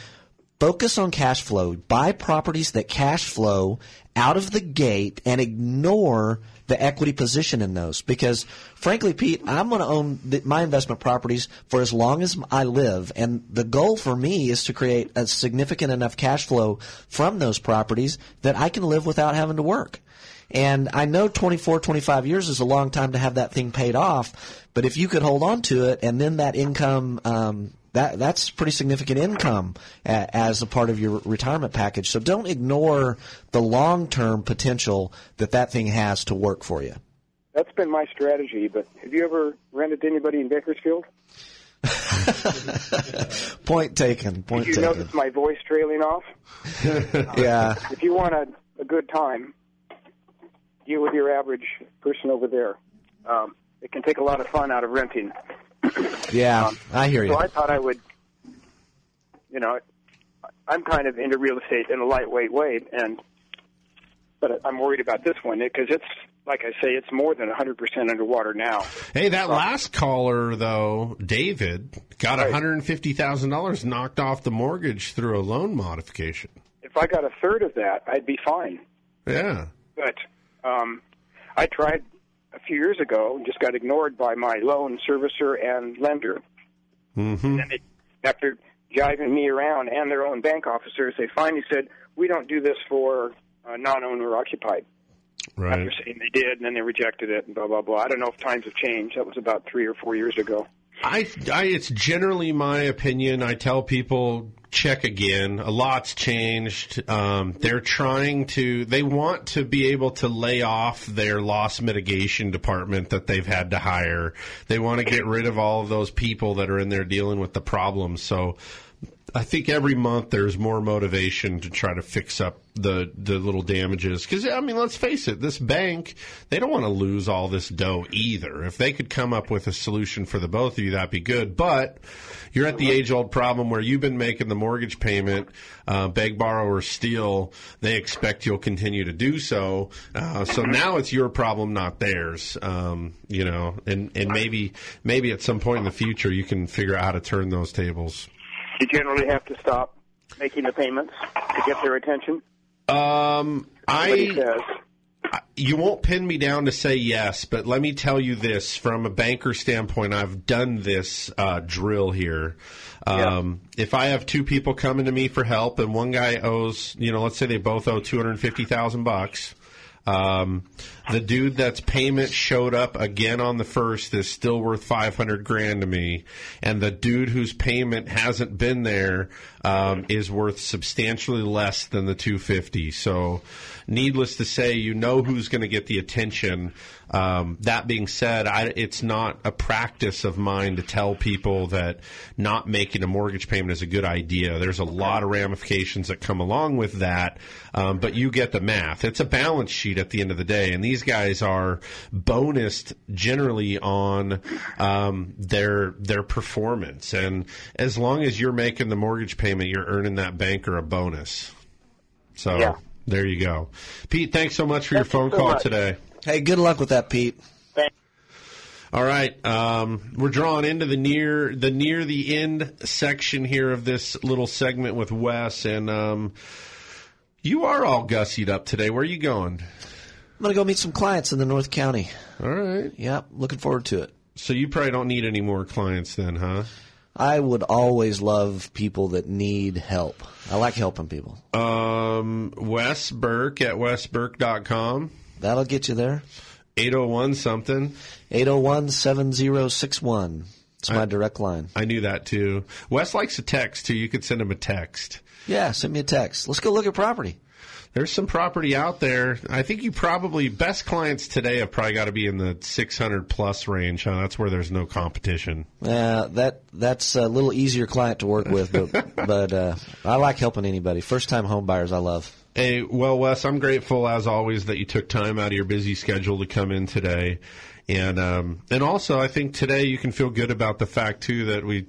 focus on cash flow, buy properties that cash flow out of the gate and ignore the equity position in those because frankly Pete I'm going to own the, my investment properties for as long as I live and the goal for me is to create a significant enough cash flow from those properties that I can live without having to work and I know 24, 25 years is a long time to have that thing paid off, but if you could hold on to it and then that income, um, that that's pretty significant income a, as a part of your retirement package. So don't ignore the long term potential that that thing has to work for you. That's been my strategy. But have you ever rented to anybody in Bakersfield? Point taken. Point Did you taken. notice my voice trailing off? yeah. If you want a, a good time, deal with your average person over there. Um, it can take a lot of fun out of renting. Yeah, I hear you. So I thought I would, you know, I'm kind of into real estate in a lightweight way, and but I'm worried about this one because it's like I say, it's more than 100% underwater now. Hey, that last caller though, David, got Right. $150,000 knocked off the mortgage through a loan modification. If I got a third of that, I'd be fine. Yeah. But um, I tried a few years ago and just got ignored by my loan servicer and lender. Mm-hmm. And they, after jiving me around and their own bank officers, they finally said, "We don't do this for uh, non-owner occupied." Right. After saying they did, and then they rejected it, and blah blah blah. I don't know if times have changed. That was about three or four years ago. I, I, it's generally my opinion. I tell people check again. A lot's changed. Um, they're trying to. They want to be able to lay off their loss mitigation department that they've had to hire. They want to get rid of all of those people that are in there dealing with the problems. So. I think every month there's more motivation to try to fix up the the little damages. Because I mean let's face it this bank they don't want to lose all this dough either. If they could come up with a solution for the both of you that'd be good. But you're at the age old problem where you've been making the mortgage payment uh, beg borrow or steal. They expect you'll continue to do so. Uh, so now it's your problem not theirs. Um, you know and and maybe maybe at some point in the future you can figure out how to turn those tables You generally have to stop making the payments to get their attention. Um, I says. you won't pin me down to say yes, but let me tell you this from a banker standpoint. I've done this uh, drill here. Um, If I have two people coming to me for help, and one guy owes, you know, let's say they both owe two hundred fifty thousand bucks. The dude that's payment showed up again on the first is still worth 500 grand to me. And the dude whose payment hasn't been there, um, is worth substantially less than the 250. So needless to say, you know who's going to get the attention. Um, that being said, I, it's not a practice of mine to tell people that not making a mortgage payment is a good idea. There's a lot of ramifications that come along with that, um, but you get the math. It's a balance sheet at the end of the day, and these guys are bonused generally on um, their their performance. And as long as you're making the mortgage payment, you're earning that banker a bonus. So Yeah. there you go, Pete. Thanks so much for your phone so call much. today. Hey, good luck with that, Pete. All right, um, we're drawing into the near the near the end section here of this little segment with Wes, and um, you are all gussied up today. Where are you going? I'm going to go meet some clients in the North County. All right. Yep, looking forward to it. So you probably don't need any more clients then, huh? I would always love people that need help. I like helping people. Um, Wes Burke at wesburke.com. That'll get you there. 801 something. 801 7061. It's my direct line. I knew that too. Wes likes a text too. You could send him a text. Yeah, send me a text. Let's go look at property. There's some property out there. I think you probably best clients today have probably got to be in the 600 plus range. Huh? That's where there's no competition. Yeah, that that's a little easier client to work with, but but uh, I like helping anybody. First time home buyers, I love. Hey, well, Wes, I'm grateful as always that you took time out of your busy schedule to come in today. And um, and also, I think today you can feel good about the fact too that we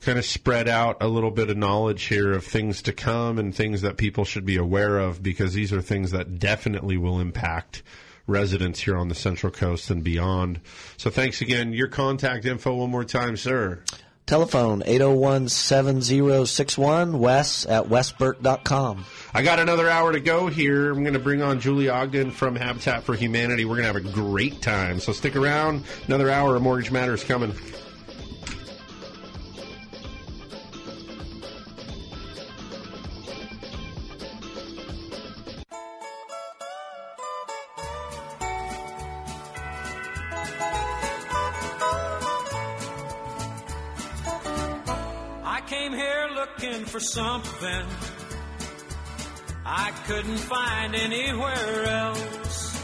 kind of spread out a little bit of knowledge here of things to come and things that people should be aware of because these are things that definitely will impact residents here on the Central Coast and beyond. So thanks again. Your contact info one more time, sir. Telephone 801 7061 Wes at wesburke.com. I got another hour to go here. I'm going to bring on Julie Ogden from Habitat for Humanity. We're going to have a great time. So stick around. Another hour of Mortgage Matters coming. Came here looking for something I couldn't find anywhere else.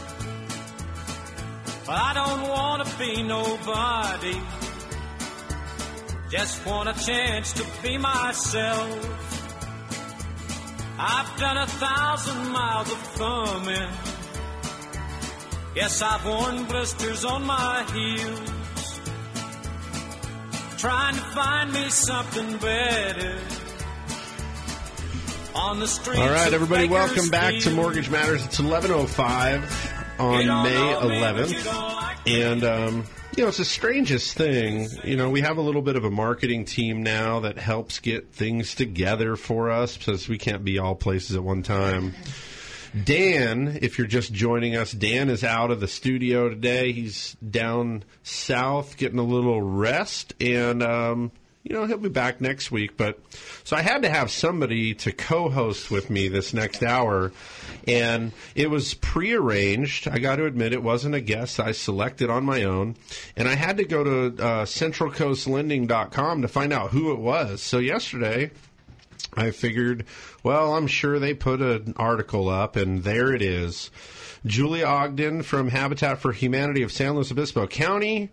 I don't want to be nobody. Just want a chance to be myself. I've done a thousand miles of thumbing. Yes, I've worn blisters on my heels. Trying to find me something better. On the streets All right, everybody, welcome back to Mortgage Matters. It's 11:05 on May 11th, and um, you know it's the strangest thing. You know, we have a little bit of a marketing team now that helps get things together for us because we can't be all places at one time. Dan, if you're just joining us, Dan is out of the studio today. He's down south getting a little rest, and um, you know he'll be back next week. But so I had to have somebody to co-host with me this next hour, and it was prearranged. I got to admit, it wasn't a guest I selected on my own, and I had to go to uh, CentralCoastLending.com to find out who it was. So yesterday. I figured, well, I'm sure they put an article up, and there it is. Julia Ogden from Habitat for Humanity of San Luis Obispo County.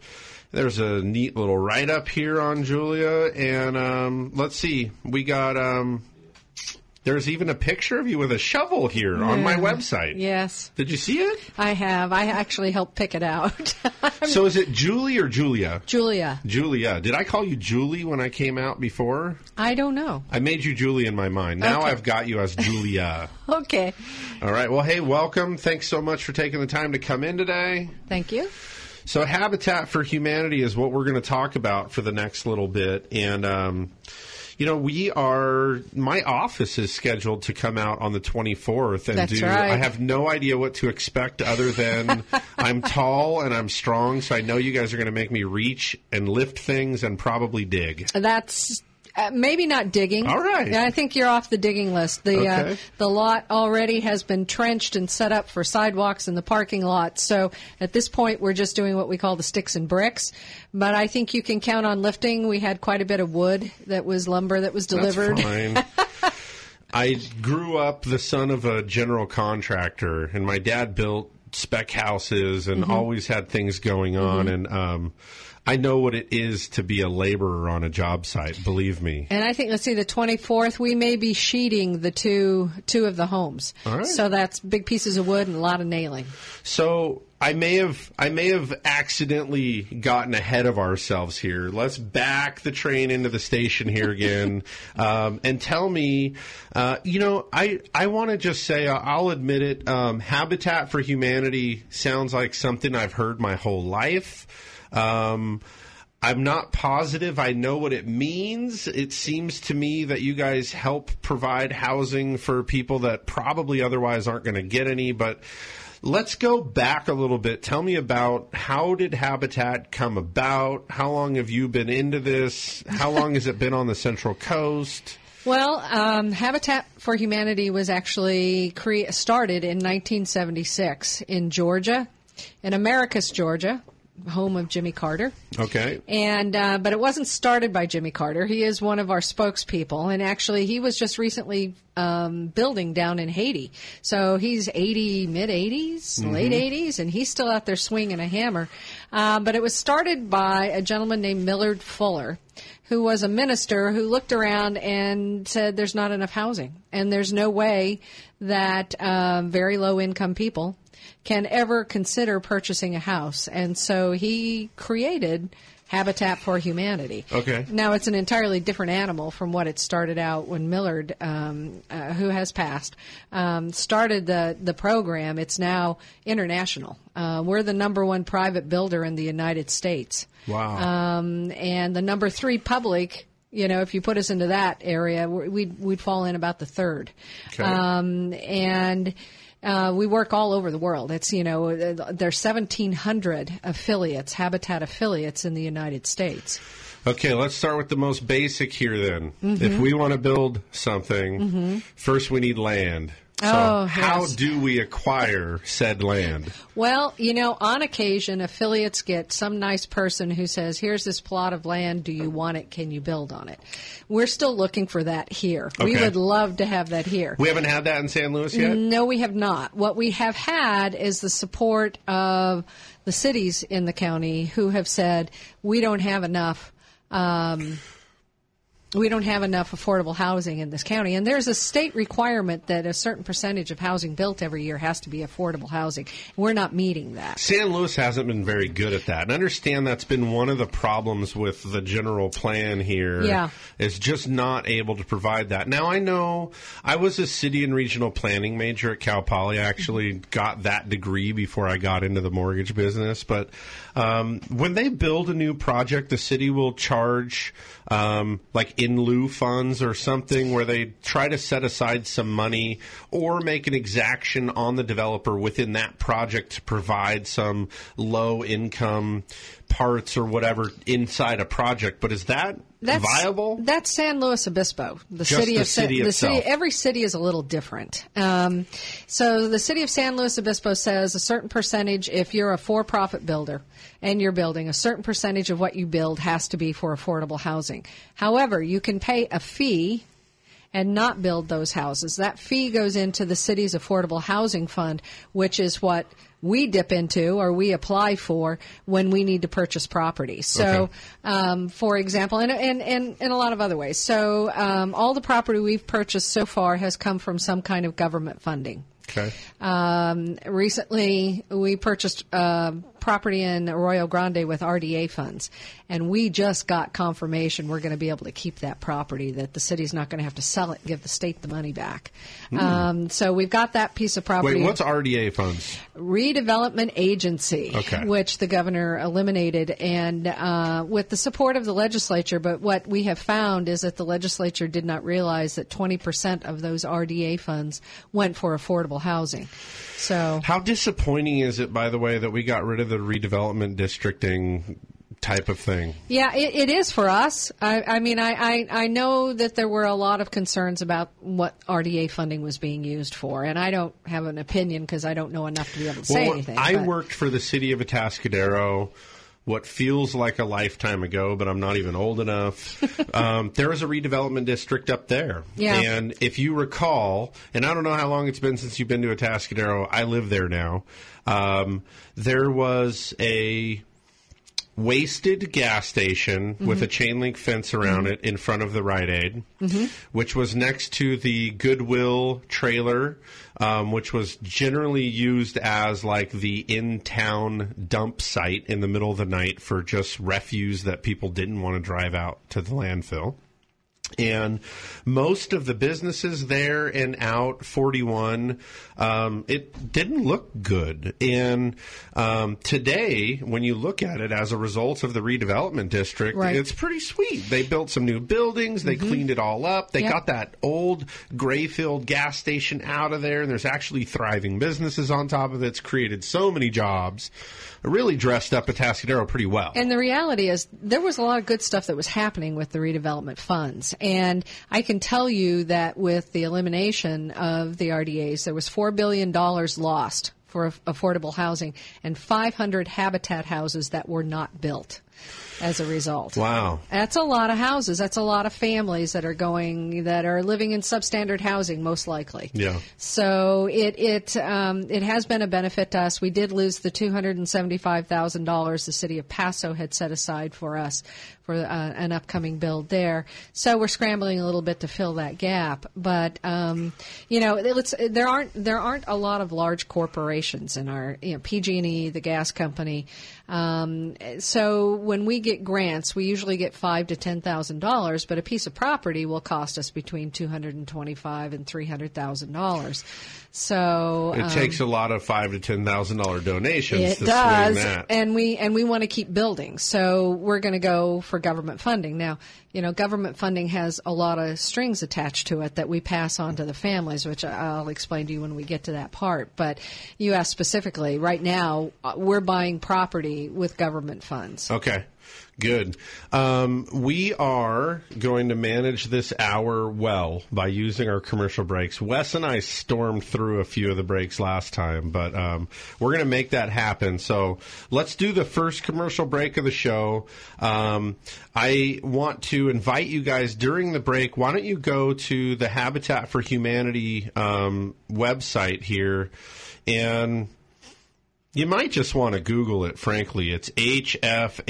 There's a neat little write up here on Julia, and um, let's see, we got. Um, there's even a picture of you with a shovel here on my website. Yes, Did you see it? I have. I actually helped pick it out. So is it Julie or Julia? Julia, Julia. Did I call you Julie when I came out before? I don't know. I made you Julie in my mind. Now Okay. I've got you as Julia. Okay, All right. Well, hey, welcome. Thanks so much for taking the time to come in today. thank you. So, Habitat for Humanity is what we're going to talk about for the next little bit. And, um, you know, we are, my office is scheduled to come out on the 24th and That's do, right. I have no idea what to expect other than I'm tall and I'm strong. So I know you guys are going to make me reach and lift things and probably dig. That's uh, maybe not digging. All right. I think you're off the digging list. The uh, the lot already has been trenched and set up for sidewalks in the parking lot. So at this point, we're just doing what we call the sticks and bricks. But I think you can count on lifting. We had quite a bit of wood that was lumber that was delivered. That's fine. I grew up the son of a general contractor, and my dad built spec houses and Mhm. always had things going on. Mhm. And um, I know what it is to be a laborer on a job site. Believe me. And I think let's see the 24th we may be sheeting the two two of the homes. All right. So that's big pieces of wood and a lot of nailing. So I may have I may have accidentally gotten ahead of ourselves here. Let's back the train into the station here again, um, and tell me, uh, you know, I I want to just say uh, I'll admit it. Um, Habitat for Humanity sounds like something I've heard my whole life. Um, I'm not positive I know what it means. It seems to me that you guys help provide housing for people that probably otherwise aren't going to get any, but let's go back a little bit. Tell me about how did Habitat come about? How long have you been into this? How long has it been on the Central Coast? Well, um, Habitat for Humanity was actually cre- started in 1976 in Georgia, in Americus, Georgia, home of Jimmy Carter. Okay. And uh, but it wasn't started by Jimmy Carter. He is one of our spokespeople, and actually he was just recently um, building down in Haiti. So he's 80, mid 80s, Mhm. late 80s, and he's still out there swinging a hammer. Uh, but it was started by a gentleman named Millard Fuller. Who was a minister who looked around and said there's not enough housing and there's no way that um, very low income people can ever consider purchasing a house. And so he created Habitat for Humanity. Okay. Now it's an entirely different animal from what it started out when Millard, um, uh, who has passed, um, started the the program. It's now international. Uh, we're the number one private builder in the United States. Wow. Um, and the number three public. You know, if you put us into that area, we'd we'd fall in about the third. Okay. Um, and uh, we work all over the world. It's you know uh, there's 1,700 affiliates, Habitat affiliates in the United States. Okay, let's start with the most basic here then. Mhm. If we want to build something, Mhm. first we need land. So Oh, how do we acquire said land? Well, you know, on occasion, affiliates get some nice person who says, "Here's this plot of land. Do you want it? Can you build on it?" We're still looking for that here. We would love to have that here. We haven't had that in San Luis yet? No, we have not. What we have had is the support of the cities in the county who have said we don't have enough. Um, we don't have enough affordable housing in this county, and there's a state requirement that a certain percentage of housing built every year has to be affordable housing. We're not meeting that. San Luis hasn't been very good at that. And understand that's been one of the problems with the general plan here. Yeah. Is just not able to provide that. Now I know I was a city and regional planning major at Cal Poly. I actually got that degree before I got into the mortgage business. But um, when they build a new project, the city will charge um, like in lieu funds or something where they try to set aside some money or make an exaction on the developer within that project to provide some low income parts or whatever inside a project. But is that That's viable? That's San Luis Obispo, the Just city the of Sa- city the city. Every city is a little different. Um, so the city of San Luis Obispo says a certain percentage. If you're a for-profit builder and you're building, a certain percentage of what you build has to be for affordable housing. However, you can pay a fee and not build those houses. That fee goes into the city's affordable housing fund, which is what we dip into or we apply for when we need to purchase property. So, Okay. um, for example, and, and, and in a lot of other ways. So, um, all the property we've purchased so far has come from some kind of government funding. Okay. Um, recently, we purchased uh, property in Arroyo Grande with RDA funds, and we just got confirmation we're going to be able to keep that property. That the city's not going to have to sell it and give the state the money back. Hmm. Um, so we've got that piece of property. Wait, what's RDA funds? redevelopment agency, Okay. which the governor eliminated, and uh, with the support of the legislature. But what we have found is that the legislature did not realize that 20% of those RDA funds went for affordable housing. So How disappointing is it, by the way, that we got rid of the redevelopment districting type of thing? Yeah, it, it is for us. I, I mean, I, I, I know that there were a lot of concerns about what RDA funding was being used for, and I don't have an opinion because I don't know enough to be able to say anything. I but- worked for the city of Atascadero. What feels like a lifetime ago, but I'm not even old enough. um, there was a redevelopment district up there, Yeah. and if you recall, and I don't know how long it's been since you've been to Atascadero. I live there now. Um, there was a wasted gas station with Mhm. a chain link fence around it in front of the Rite Aid, Mhm. which was next to the Goodwill trailer, um, which was generally used as like the in town dump site in the middle of the night for just refuse that people didn't want to drive out to the landfill. And most of the businesses there and out 41, um, it didn't look good. And um, today, when you look at it as a result of the redevelopment district, Right. it's pretty sweet. They built some new buildings, they cleaned it all up, they Yep. got that old gray-filled gas station out of there, and there's actually thriving businesses on top of it. It's created so many jobs. Really dressed up Atascadero pretty well. And the reality is, there was a lot of good stuff that was happening with the redevelopment funds. And I can tell you that with the elimination of the RDAs, there was $4 billion lost for affordable housing and 500 habitat houses that were not built as a result. wow. That's a lot of houses. That's a lot of families that are going, that are living in substandard housing, most likely. Yeah. So it it um, it has been a benefit to us. We did lose the two hundred and seventy five thousand dollars the city of Paso had set aside for us for uh, an upcoming build there. So we're scrambling a little bit to fill that gap. But um, you know, there aren't there aren't a lot of large corporations in our you know PG&E, the gas company. Um, so when we get grants, we usually get five to ten thousand dollars, but a piece of property will cost us between two hundred and twenty-five and three hundred thousand dollars. So It um, takes a lot of five to ten thousand dollar donations it to does, and we and we want to keep building. So we're going to go for government funding. Now, you know, government funding has a lot of strings attached to it that we pass on to the families, which I'll explain to you when we get to that part. But you asked specifically. Right now, uh, we're buying property with government funds. Okay. Good. Um, we are going to manage this hour well by using our commercial breaks. Wes and I stormed through a few of the breaks last time, but um, we're going to make that happen. So let's do the first commercial break of the show. Um, I want to invite you guys during the break. Why don't you go to the Habitat for Humanity um, website here and you might just want to Google it, frankly. It's hfhsloco.org.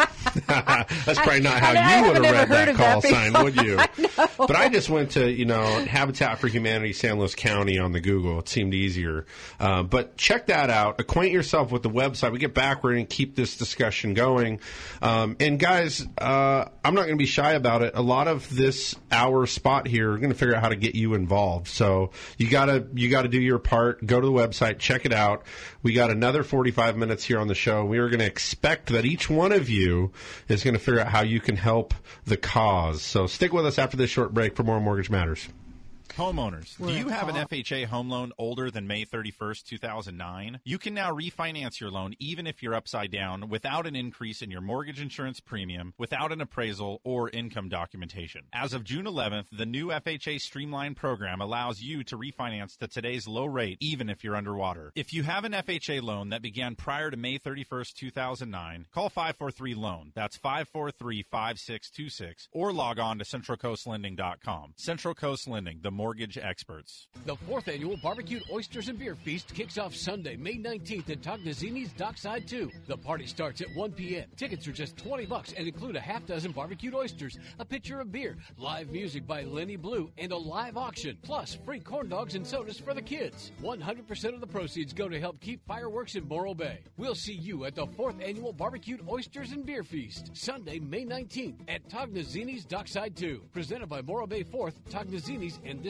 That's probably not how I- I you would haven't have read that call that sign, would you? I. But I just went to, you know, Habitat for Humanity San Luis County on the Google. It seemed easier. Uh, but check that out. Acquaint yourself with the website. We get back. We're going to keep this discussion going. Um, and guys, uh, I'm not going to be shy about it. A lot of this hour spot here, we're going to figure out how to get you involved. So you gotta, you gotta do your part. Go to the website, check it out. We got another 45 minutes here on the show. We are going to expect that each one of you is going to figure out how you can help the cause. So stick with us after this short break for more Mortgage Matters. Homeowners, We're do you have an. FHA home loan older than May 31st, 2009? You can now refinance your loan even if you're upside down without an increase in your mortgage insurance premium, without an appraisal or income documentation. As of June 11th, the new FHA Streamline program allows you to refinance to today's low rate even if you're underwater. If you have an FHA loan that began prior to May 31st, 2009, call 543-LOAN. That's 543-5626 or log on to centralcoastlending.com. Central Coast Lending, the mortgage experts. The fourth annual Barbecued Oysters and Beer Feast kicks off Sunday, May 19th at Tognazzini's Dockside 2. The party starts at 1 p.m. Tickets are just 20 bucks and include a half dozen barbecued oysters, a pitcher of beer, live music by Lenny Blue, and a live auction. Plus, free corn dogs and sodas for the kids. 100% of the proceeds go to help keep fireworks in Morro Bay. We'll see you at the fourth annual Barbecued Oysters and Beer Feast, Sunday, May 19th at Tognazzini's Dockside 2. Presented by Morro Bay 4th, Tognazzini's, and this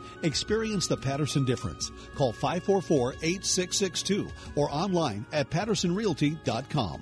Experience the Patterson difference. Call 544 8662 or online at pattersonrealty.com.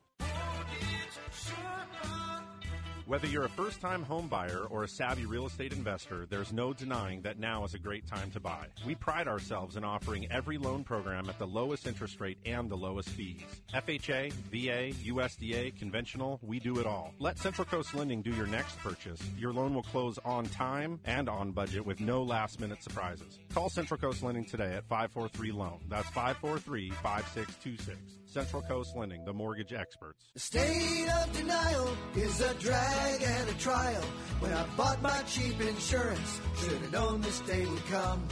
Whether you're a first time home buyer or a savvy real estate investor, there's no denying that now is a great time to buy. We pride ourselves in offering every loan program at the lowest interest rate and the lowest fees. FHA, VA, USDA, conventional, we do it all. Let Central Coast Lending do your next purchase. Your loan will close on time and on budget with no last minute surprises. Call Central Coast Lending today at 543 Loan. That's 543 5626. Central Coast Lending, the mortgage experts. The state of denial is a drag and a trial. When I bought my cheap insurance, should have known this day would come.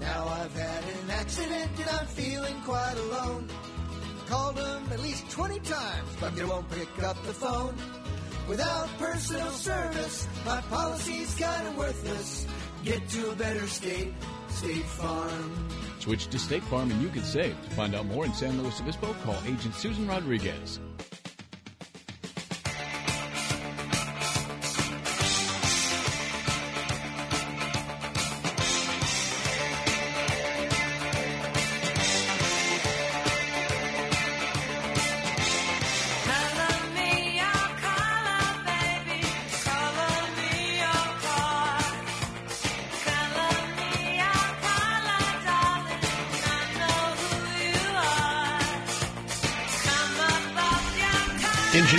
Now I've had an accident and I'm feeling quite alone. Called them at least 20 times, but they won't pick up the phone. Without personal service, my policy's kind of worthless. Get to a better state, State Farm. Switch to State Farm and you can save. To find out more in San Luis Obispo, call Agent Susan Rodriguez.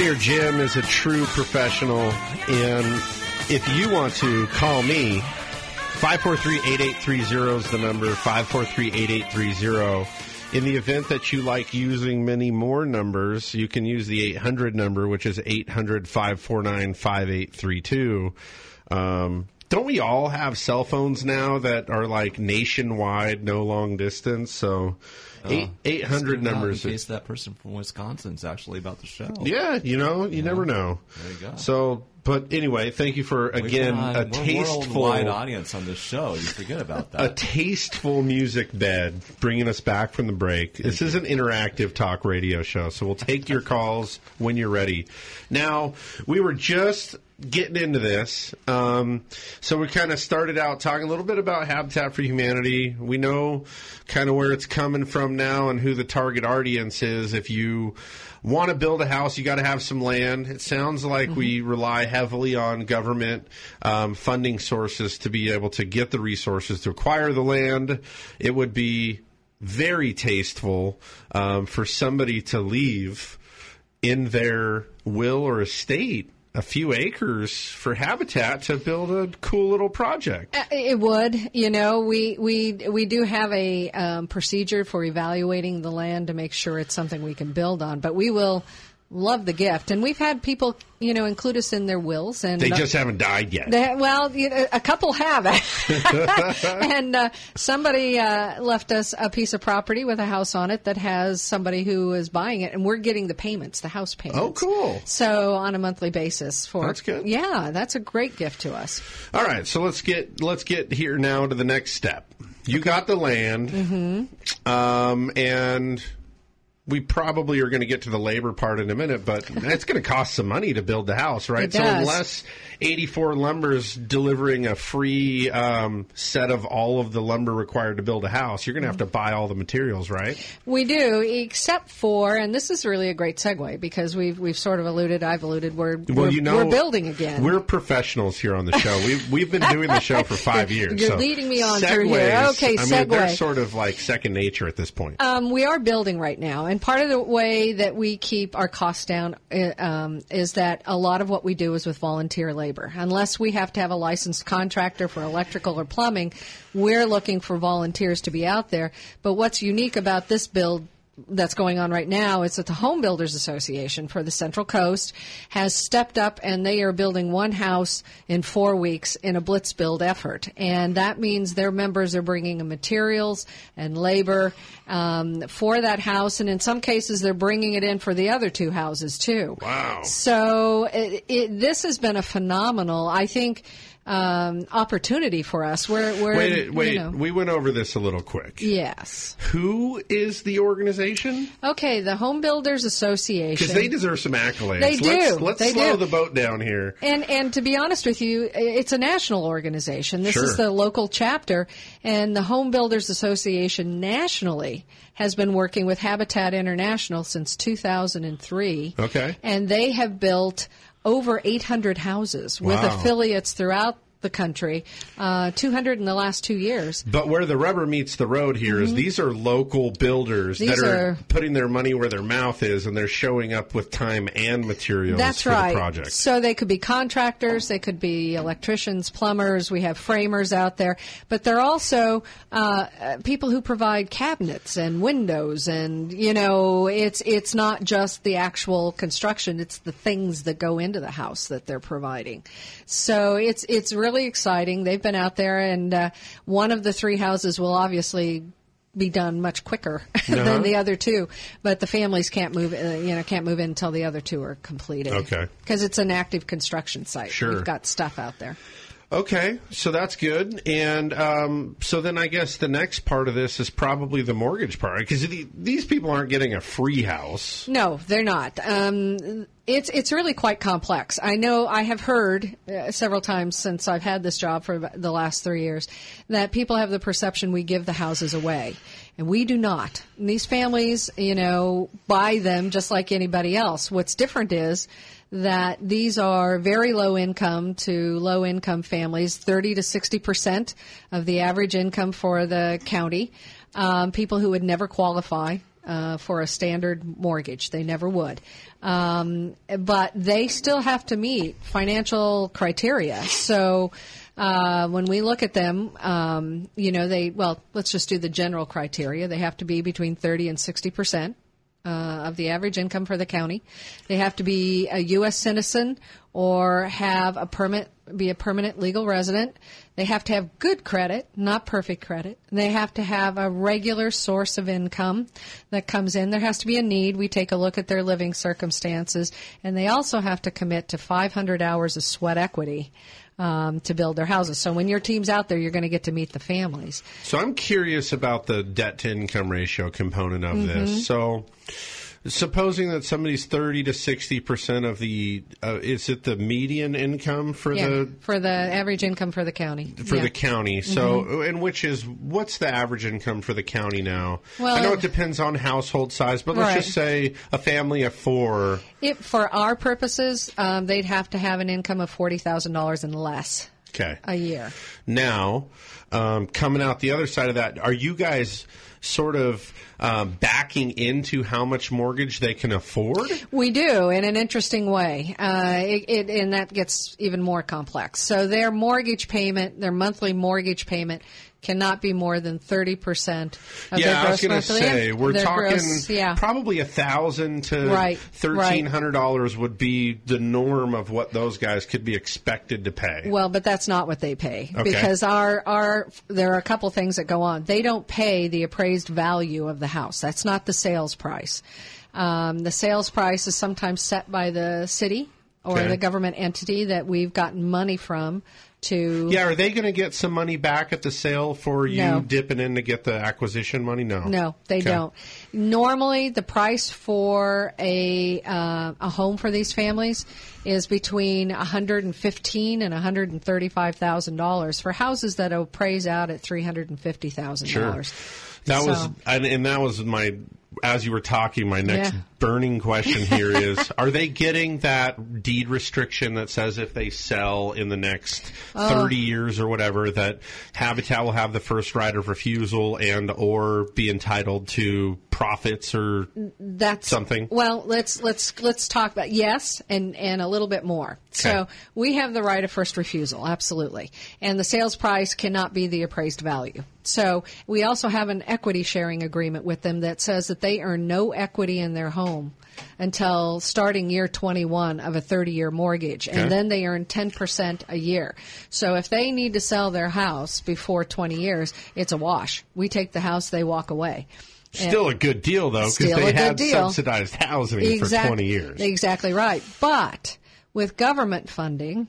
Engineer Jim is a true professional, and if you want to call me, 543-8830 is the number, 543-8830. In the event that you like using many more numbers, you can use the 800 number, which is 800-549-5832. Um, don't we all have cell phones now that are like nationwide, no long distance? So Oh. eight eight hundred numbers. In case that person from Wisconsin's actually about the show. Yeah, you know, you never know. There you go. So, but anyway, thank you for again We've got a tasteful worldwide audience on this show. You forget about that. a tasteful music bed bringing us back from the break. This is an interactive talk radio show, so we'll take your calls when you're ready. Now, we were just getting into this, um, so we kind of started out talking a little bit about Habitat for Humanity. We know kind of where it's coming from now and who the target audience is. If you want to build a house, you got to have some land. It sounds like we rely heavily on government um, funding sources to be able to get the resources to acquire the land. It would be very tasteful um, for somebody to leave in their will or estate a few acres for habitat to build a cool little project. Uh, It would, you know, we we we do have a um, procedure for evaluating the land to make sure it's something we can build on. But we will love the gift, and we've had people, you know, include us in their wills, and They just haven't died yet. They, well, you know, a couple have, and uh, somebody uh, left us a piece of property with a house on it that has somebody who is buying it, and we're getting the payments, the house payments. Oh, cool! So on a monthly basis for That's good. Yeah, that's a great gift to us. All right, so let's get let's get here now to the next step. You got the land, Mm-hmm. um, and we probably are going to get to the labor part in a minute, but it's going to cost some money to build the house, right? So unless 84 Lumber's delivering a free um, set of all of the lumber required to build a house, you're going to have to buy all the materials, right? We do, except for, and this is really a great segue because we've we've sort of alluded, I've alluded, we're Well, we're, you know, we're building again. We're professionals here on the show. We've we've been doing the show for five years. You're so leading me on through here. Okay, I mean, they're sort of like second nature at this point. Um, we are building right now, and part of the way that we keep our costs down uh, um, is that a lot of what we do is with volunteer labor. Unless we have to have a licensed contractor for electrical or plumbing, we're looking for volunteers to be out there. But what's unique about this build that's going on right now is that the Home Builders Association for the Central Coast has stepped up and they are building one house in four weeks in a blitz build effort. And that means their members are bringing in materials and labor um, for that house. And in some cases, they're bringing it in for the other two houses too. Wow. So it, it, this has been a phenomenal, I think, um, opportunity for us. We're, we're wait, wait. You know, We went over this a little quick. yes. Who is the organization? Okay, the Home Builders Association. Because they deserve some accolades. They Let's, do. let's They slow do. the boat down here. And and to be honest with you, it's a national organization. This Sure. is the local chapter, and the Home Builders Association nationally has been working with Habitat International since 2003. Okay. And they have built over 800 houses with Wow. affiliates throughout the country, uh, 200 in the last two years. But where the rubber meets the road here is Mhm. these are local builders These that are, are- putting their money where their mouth is, and they're showing up with time and materials That's for right. the project. So they could be contractors, they could be electricians, plumbers. We have framers out there, but they're also uh, uh, people who provide cabinets and windows, and you know, it's it's not just the actual construction; it's the things that go into the house that they're providing. So it's it's really exciting. They've been out there, and uh, one of the three houses will obviously be done much quicker Uh-huh. than the other two, but the families can't move. Uh, you know, can't move in until the other two are completed. Okay. because it's an active construction site. Sure. We've got stuff out there. Okay, so that's good. And um, so then I guess the next part of this is probably the mortgage part because the, these people aren't getting a free house. No, they're not. Um, it's it's really quite complex. I know I have heard uh, several times since I've had this job for the last three years that people have the perception we give the houses away, and we do not. And these families, you know, buy them just like anybody else. What's different is that these are very low income to low income families, 30 to 60 percent of the average income for the county. Um, people who would never qualify uh, for a standard mortgage. They never would. Um, but they still have to meet financial criteria. So uh, when we look at them, um, you know, they, well, let's just do the general criteria. They have to be between 30 and 60 percent. Uh, of the average income for the county, they have to be a U.S. citizen or have a permit, be a permanent legal resident. They have to have good credit, not perfect credit. They have to have a regular source of income that comes in. There has to be a need. We take a look at their living circumstances, and they also have to commit to 500 hours of sweat equity um, to build their houses. So when your team's out there, you're going to get to meet the families. So I'm curious about the debt to income ratio component of Mhm. this. So supposing that somebody's 30 to 60 percent of the uh, is it the median income for yeah, the for the average income for the county. for Yeah. the county. So, Mhm. and which is what's the average income for the county now? Well, I know it- it depends on household size, but let's Right. just say a family of four. It, for our purposes, um, they'd have to have an income of forty thousand dollars and less Okay. a year. Now, um, coming out the other side of that, are you guys sort of um, backing into how much mortgage they can afford? We do in an interesting way, uh, it, it, and that gets even more complex. So their mortgage payment, their monthly mortgage payment, cannot be more than thirty percent of yeah, their I gross was going to say we're talking gross- yeah. probably a thousand to Right, thirteen hundred dollars would be the norm of what those guys could be expected to pay. Well, but that's not what they pay Okay. because our our there are a couple things that go on. They don't pay the appraised value of the house. That's not the sales price. Um, the sales price is sometimes set by the city or Okay. the government entity that we've gotten money from to Yeah, are they going to get some money back at the sale for you No. dipping in to get the acquisition money? No, No, they Okay. don't. Normally, the price for a uh, a home for these families is between one hundred and fifteen and one hundred and thirty five thousand dollars for houses that appraise out at three hundred and fifty thousand Sure. dollars. That was, and, and that was my. As you were talking, my next Yeah. Burning question here is: Are they getting that deed restriction that says if they sell in the next Oh. thirty years or whatever, that Habitat will have the first right of refusal and or be entitled to profits or That's something? Well, let's let's let's talk about yes, and and a little bit more. So we have the right of first refusal, absolutely, and the sales price cannot be the appraised value. So we also have an equity sharing agreement with them that says that they earn no equity in their home until starting year 21 of a 30 year mortgage, Okay. and then they earn 10% a year. So if they need to sell their house before 20 years, it's a wash. We take the house, they walk away. And- Still a good deal though, because they had deal. subsidized housing for twenty years. Exactly right. But with government funding,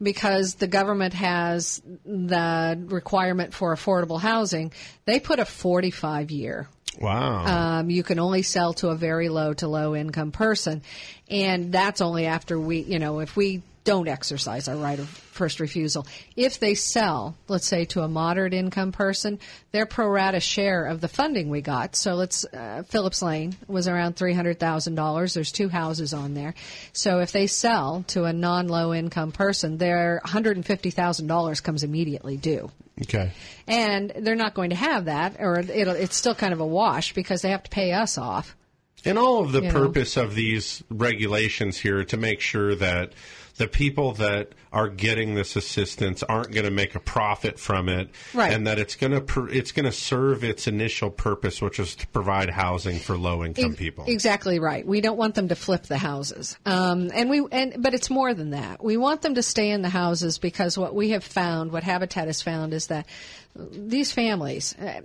because the government has the requirement for affordable housing, they put a 45 year. Wow. Um, you can only sell to a very low to low income person. And that's only after we, you know, if we don't exercise our right of first refusal. If they sell, let's say to a moderate income person, their pro rata share of the funding we got. So let's uh, Phillips Lane was around three hundred thousand dollars. There's two houses on there. So if they sell to a non low income person, their one hundred and fifty thousand dollars comes immediately due. Okay. And they're not going to have that, or it'll, it's still kind of a wash because they have to pay us off. And all of the You know. purpose of these regulations here to make sure that the people that are getting this assistance aren't going to make a profit from it, Right. and that it's going to pr- it's going to serve its initial purpose, which is to provide housing for low income Ex- people. Exactly right. We don't want them to flip the houses, um, and we and but it's more than that. We want them to stay in the houses because what we have found, what Habitat has found, is that these families. Uh,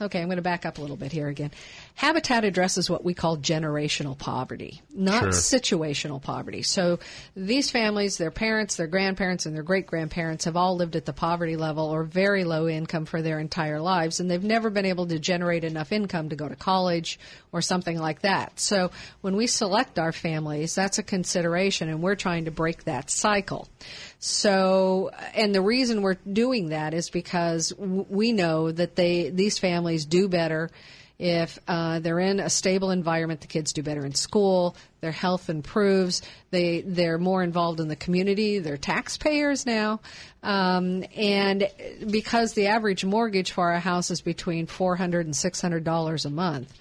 okay, I'm going to back up a little bit here again. Habitat addresses what we call generational poverty, not Sure. situational poverty. So these families, their parents, their grandparents, and their great grandparents have all lived at the poverty level or very low income for their entire lives, and they've never been able to generate enough income to go to college or something like that. So when we select our families, that's a consideration, and we're trying to break that cycle. So, and the reason we're doing that is because we know that they these families do better if uh, they're in a stable environment. The kids do better in school. Their health improves. They they're more involved in the community. They're taxpayers now, um, and because the average mortgage for our house is between four hundred and six hundred dollars a month.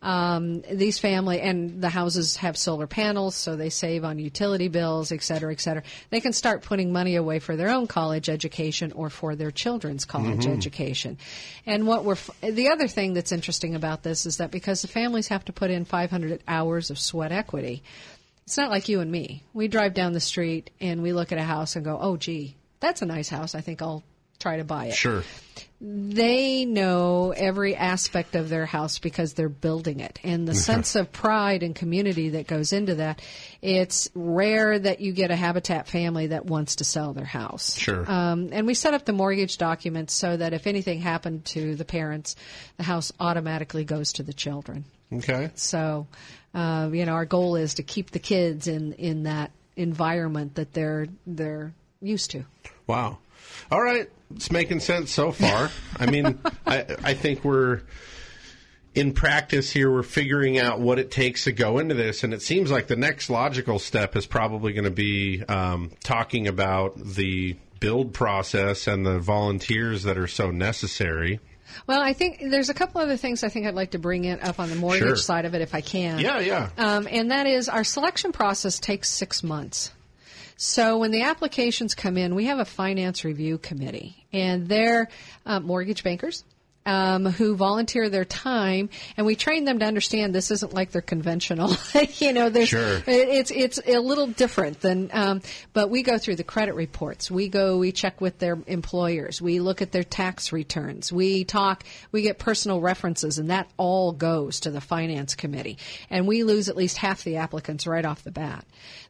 Um, these family and the houses have solar panels, so they save on utility bills, et cetera, et cetera. They can start putting money away for their own college education or for their children's college Mhm. education. And what we're f- the other thing that's interesting about this is that because the families have to put in 500 hours of sweat equity, it's not like you and me. We drive down the street and we look at a house and go, "Oh, gee, that's a nice house. I think I'll try to buy it." Sure. they know every aspect of their house because they're building it and the sense of pride and community that goes into that it's rare that you get a habitat family that wants to sell their house Sure. um, and we set up the mortgage documents so that if anything happened to the parents the house automatically goes to the children Okay. so uh, you know our goal is to keep the kids in in that environment that they're they're used to Wow. All right. It's making sense so far. I mean, I, I think we're in practice here. We're figuring out what it takes to go into this, and it seems like the next logical step is probably going to be um, talking about the build process and the volunteers that are so necessary. Well, I think there's a couple other things I think I'd like to bring it up on the mortgage Sure. side of it if I can. Yeah, yeah. Um, and that is our selection process takes six months. So when the applications come in, we have a finance review committee, and they're uh, mortgage bankers. Um, who volunteer their time, and we train them to understand this isn't like they're conventional. you know, there's Sure. it- it's it's a little different than. Um, but we go through the credit reports. We go, we check with their employers. We look at their tax returns. We talk. We get personal references, and that all goes to the finance committee. And we lose at least half the applicants right off the bat.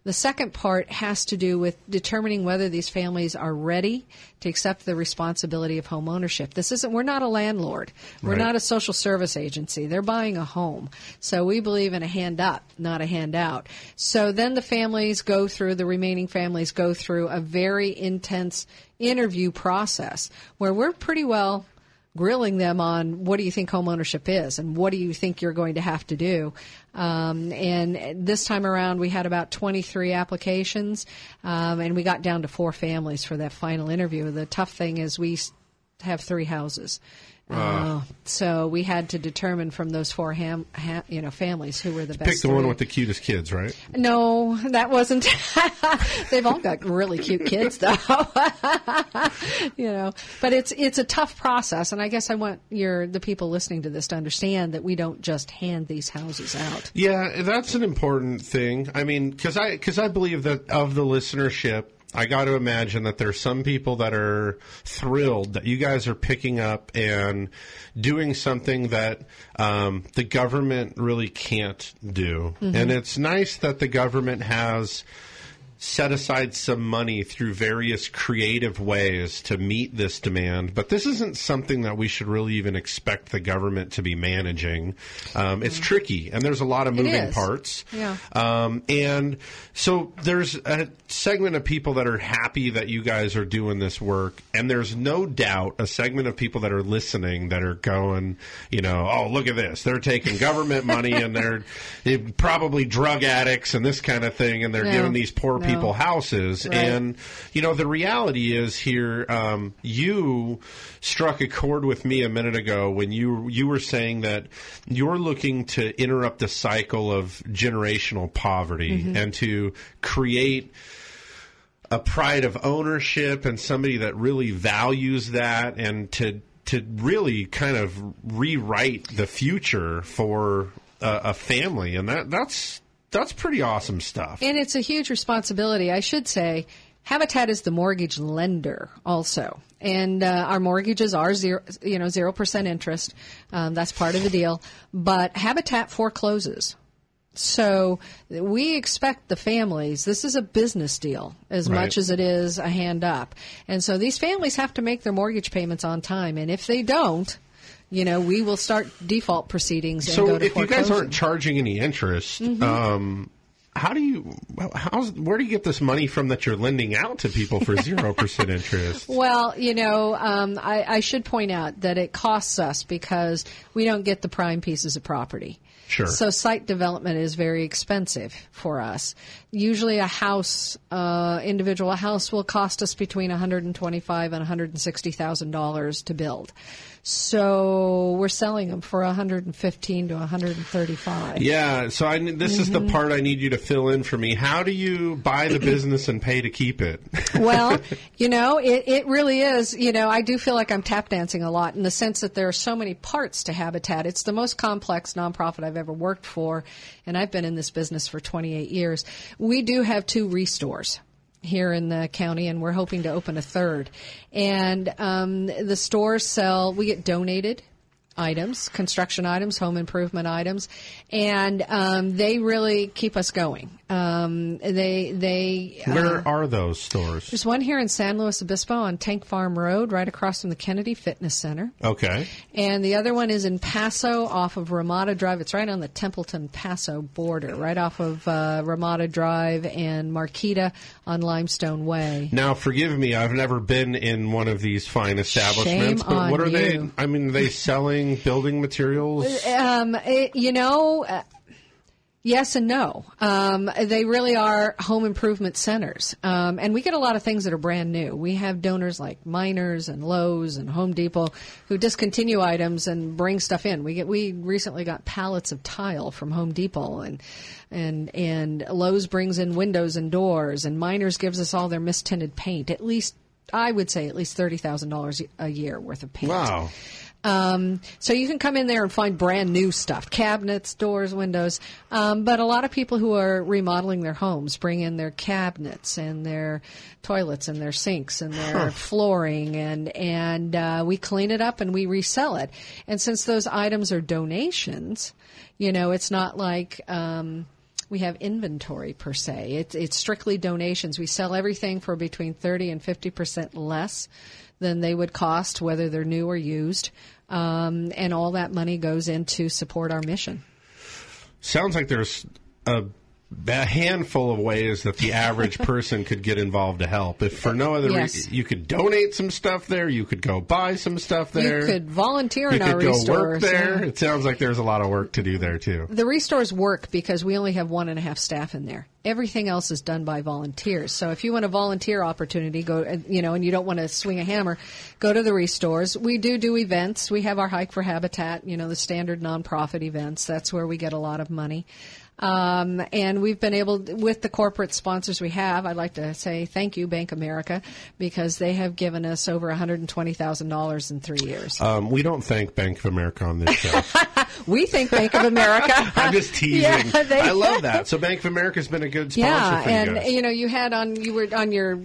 The second part has to do with determining whether these families are ready to accept the responsibility of home ownership. This isn't. We're not a landlord. We're Right. not a social service agency. They're buying a home. So we believe in a hand up, not a handout. So then the families go through, the remaining families go through a very intense interview process where we're pretty well grilling them on what do you think homeownership is and what do you think you're going to have to do. Um, and this time around, we had about 23 applications, um, and we got down to four families for that final interview. The tough thing is we have three houses. Uh, so we had to determine from those four ham, ha, you know families who were the best. Pick the one with the cutest kids, right? No, that wasn't. They've all got really cute kids, though. you know, but it's it's a tough process, and I guess I want your the people listening to this to understand that we don't just hand these houses out. Yeah, that's an important thing. I mean, because I because I believe that of the listenership, I got to imagine that there's some people that are thrilled that you guys are picking up and doing something that um, the government really can't do, Mhm. and it's nice that the government has set aside some money through various creative ways to meet this demand, but this isn't something that we should really even expect the government to be managing. Um, it's tricky, and there's a lot of Mm. Moving parts. Yeah. Um, and so there's a segment of people that are happy that you guys are doing this work, and there's no doubt a segment of people that are listening that are going, you know, oh look at this, they're taking government money and they're, they're probably drug addicts and this kind of thing, and they're No. giving these poor No. People houses. Right. And you know, the reality is here, um, you struck a chord with me a minute ago when you you were saying that you're looking to interrupt the cycle of generational poverty Mhm. and to create a pride of ownership and somebody that really values that and to to really kind of rewrite the future for a, a family and that that's that's pretty awesome stuff. And it's a huge responsibility. I should say, Habitat is the mortgage lender also. And uh, our mortgages are zero, you know, zero percent interest. Um, that's part of the deal. But Habitat forecloses. So we expect the families. This is a business deal as Right. much as it is a hand up. And so these families have to make their mortgage payments on time. And if they don't, you know, we will start default proceedings and So go to if you guys aren't charging any interest, Mhm. um, how do you how's where do you get this money from that you're lending out to people for zero percent interest? Well, you know, um, I, I should point out that it costs us because we don't get the prime pieces of property. Sure. So site development is very expensive for us. Usually, a house, uh, individual house, will cost us between one hundred and twenty-five and one hundred and sixty thousand dollars to build. So we're selling them for one hundred and fifteen to one hundred and thirty-five. Yeah, so I, this is the Mhm. part I need you to fill in for me. How do you buy the business and pay to keep it? well, you know, it, it really is. You know, I do feel like I'm tap dancing a lot in the sense that there are so many parts to Habitat. It's the most complex nonprofit I've ever worked for, and I've been in this business for 28 years. We do have two restores here in the county, and we're hoping to open a third. And um, the stores sell, we get donated items, construction items, home improvement items, and um, they really keep us going. Um, they they uh, Where are those stores? there's one here in San Luis Obispo on Tank Farm Road, right across from the Kennedy Fitness Center. Okay. And the other one is in Paso off of Ramada Drive. It's right on the Templeton Paso border, right off of uh, Ramada Drive and Marquita on Limestone Way. Now, forgive me, I've never been in one of these fine establishments, Shame but what are they? you. I mean, are they selling building materials? Um, it, you know, uh, yes and no. Um, they really are home improvement centers, um, and we get a lot of things that are brand new. We have donors like Miners and Lowe's and Home Depot who discontinue items and bring stuff in. We get we recently got pallets of tile from Home Depot and. And and Lowe's brings in windows and doors, and Miners gives us all their mistinted paint. At least I would say at least thirty thousand dollars a year worth of paint. Wow. Um, so you can come in there and find brand new stuff, cabinets, doors, windows. Um, but a lot of people who are remodeling their homes bring in their cabinets and their toilets and their sinks and their Huh. flooring and, and, uh, we clean it up and we resell it. And since those items are donations, you know, it's not like, um, we have inventory per se. It's, it's strictly donations. We sell everything for between 30 and 50% less than they would cost, whether they're new or used. Um, and all that money goes in to support our mission. Sounds like there's a, a handful of ways that the average person could get involved to help. If for no other Yes. reason, you could donate some stuff there, you could go buy some stuff there. You could volunteer You in our go restores. work there. yeah. It sounds like there's a lot of work to do there too. The restores work because we only have one and a half staff in there. Everything else is done by volunteers. So if you want a volunteer opportunity, go uh, you know, and you don't want to swing a hammer, go to the restores. We do do events. We have our hike for habitat. You know, the standard nonprofit events. That's where we get a lot of money. Um, and we've been able, with the corporate sponsors we have, I'd like to say thank you, Bank of America, because they have given us over $120,000 in three years. Um, we don't thank Bank of America on this show. we think Bank of America. I'm just teasing. Yeah, they- I love that. So Bank of America's been a good sponsor yeah, for you and you know, you had on you were on your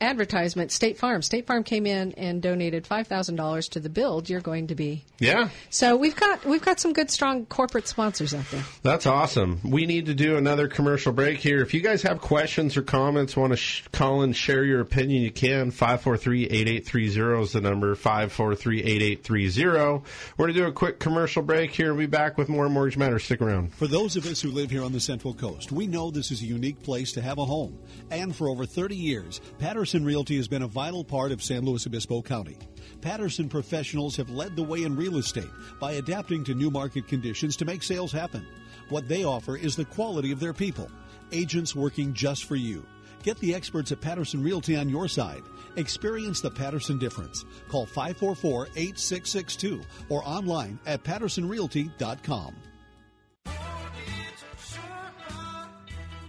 advertisement, State Farm. State Farm came in and donated five thousand dollars to the build. You're going to be Yeah, so we've got we've got some good strong corporate sponsors out there. that's awesome. We need to do another commercial break here. If you guys have questions or comments, want to sh- call and share your opinion, you can. 543-8830 is the number, 543-8830. We're going to do a quick commercial break here We'll be back with more Mortgage Matters. Stick around. For those of us who live here on the Central Coast, we know this is a unique place to have a home. And for over 30 years, Patterson Realty has been a vital part of San Luis Obispo County. Patterson professionals have led the way in real estate by adapting to new market conditions to make sales happen. What they offer is the quality of their people, agents working just for you. Get the experts at Patterson Realty on your side. Experience the Patterson difference. Call 544 8662 or online at pattersonrealty.com.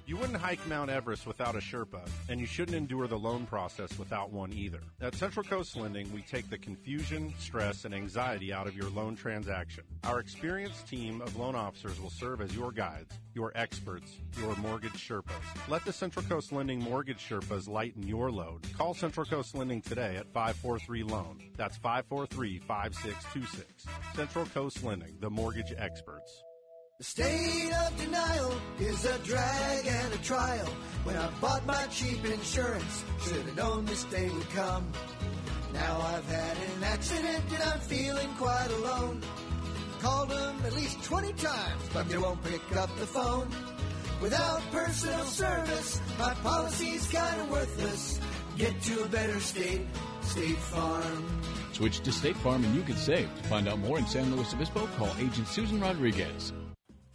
You wouldn't hike Mount Everest without a Sherpa, and you shouldn't endure the loan process without one either. At Central Coast Lending, we take the confusion, stress, and anxiety out of your loan transaction. Our experienced team of loan officers will serve as your guides, your experts, your mortgage Sherpas. Let the Central Coast Lending Mortgage Sherpas lighten your load. Call Central Coast Lending today at 543 Loan. That's 543 5626. Central Coast Lending, the mortgage experts. The state of denial is a drag and a trial. When I bought my cheap insurance, should have known this day would come. Now I've had an accident and I'm feeling quite alone. Called them at least 20 times, but they won't pick up the phone. Without personal service, my policy's kinda worthless. Get to a better state, State Farm. Switch to State Farm and you can save. To find out more in San Luis Obispo, call Agent Susan Rodriguez.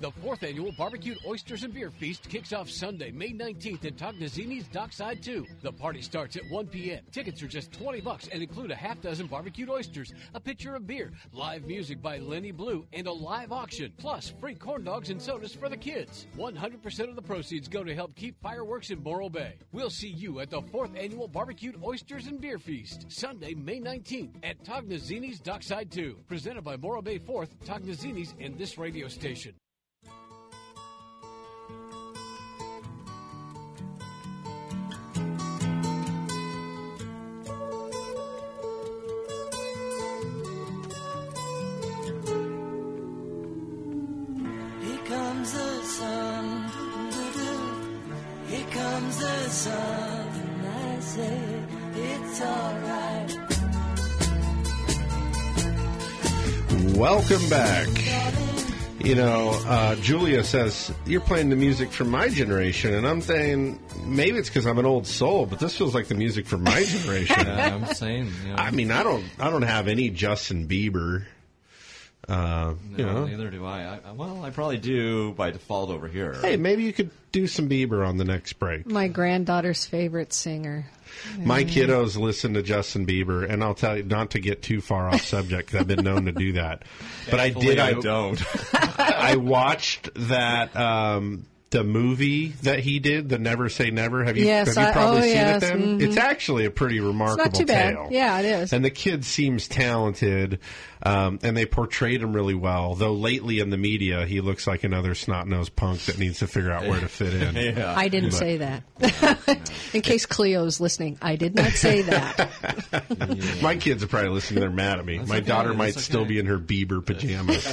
The fourth annual Barbecued Oysters and Beer Feast kicks off Sunday, May 19th at Tognazzini's Dockside 2. The party starts at 1 p.m. Tickets are just 20 bucks and include a half dozen barbecued oysters, a pitcher of beer, live music by Lenny Blue, and a live auction, plus free corn dogs and sodas for the kids. 100% of the proceeds go to help keep fireworks in Morro Bay. We'll see you at the fourth annual Barbecued Oysters and Beer Feast, Sunday, May 19th at Tognazzini's Dockside 2. Presented by Morro Bay 4th, Tognazzini's, and this radio station. Comes. And I say it's alright. Welcome back. You know, uh, Julia says you're playing the music from my generation, and I'm saying maybe it's because I'm an old soul, but this feels like the music from my generation. Yeah, I'm saying. You know, I mean, I don't, I don't have any Justin Bieber. Uh, you know, neither do I. I. Well, I probably do by default over here. hey, maybe you could do some Bieber on the next break. My granddaughter's favorite singer. My kiddos listen to Justin Bieber, and I'll tell you not to get too far off subject because I've been known to do that. But I Thankfully, did. I don't. I watched that um, the movie that he did, the Never Say Never. Have you? Yes, have you I- oh, seen yes, it? Then mhm. it's actually a pretty remarkable too bad. tale. Yeah, it is. And the kid seems talented, um, and they portrayed him really well. Though lately in the media, he looks like another snot nosed punk that needs to figure out where to fit in. I didn't But- say that. In case Cleo's listening, I did not say that. My kids are probably listening. They're mad at me. My okay, daughter might that's still be in her Bieber pajamas.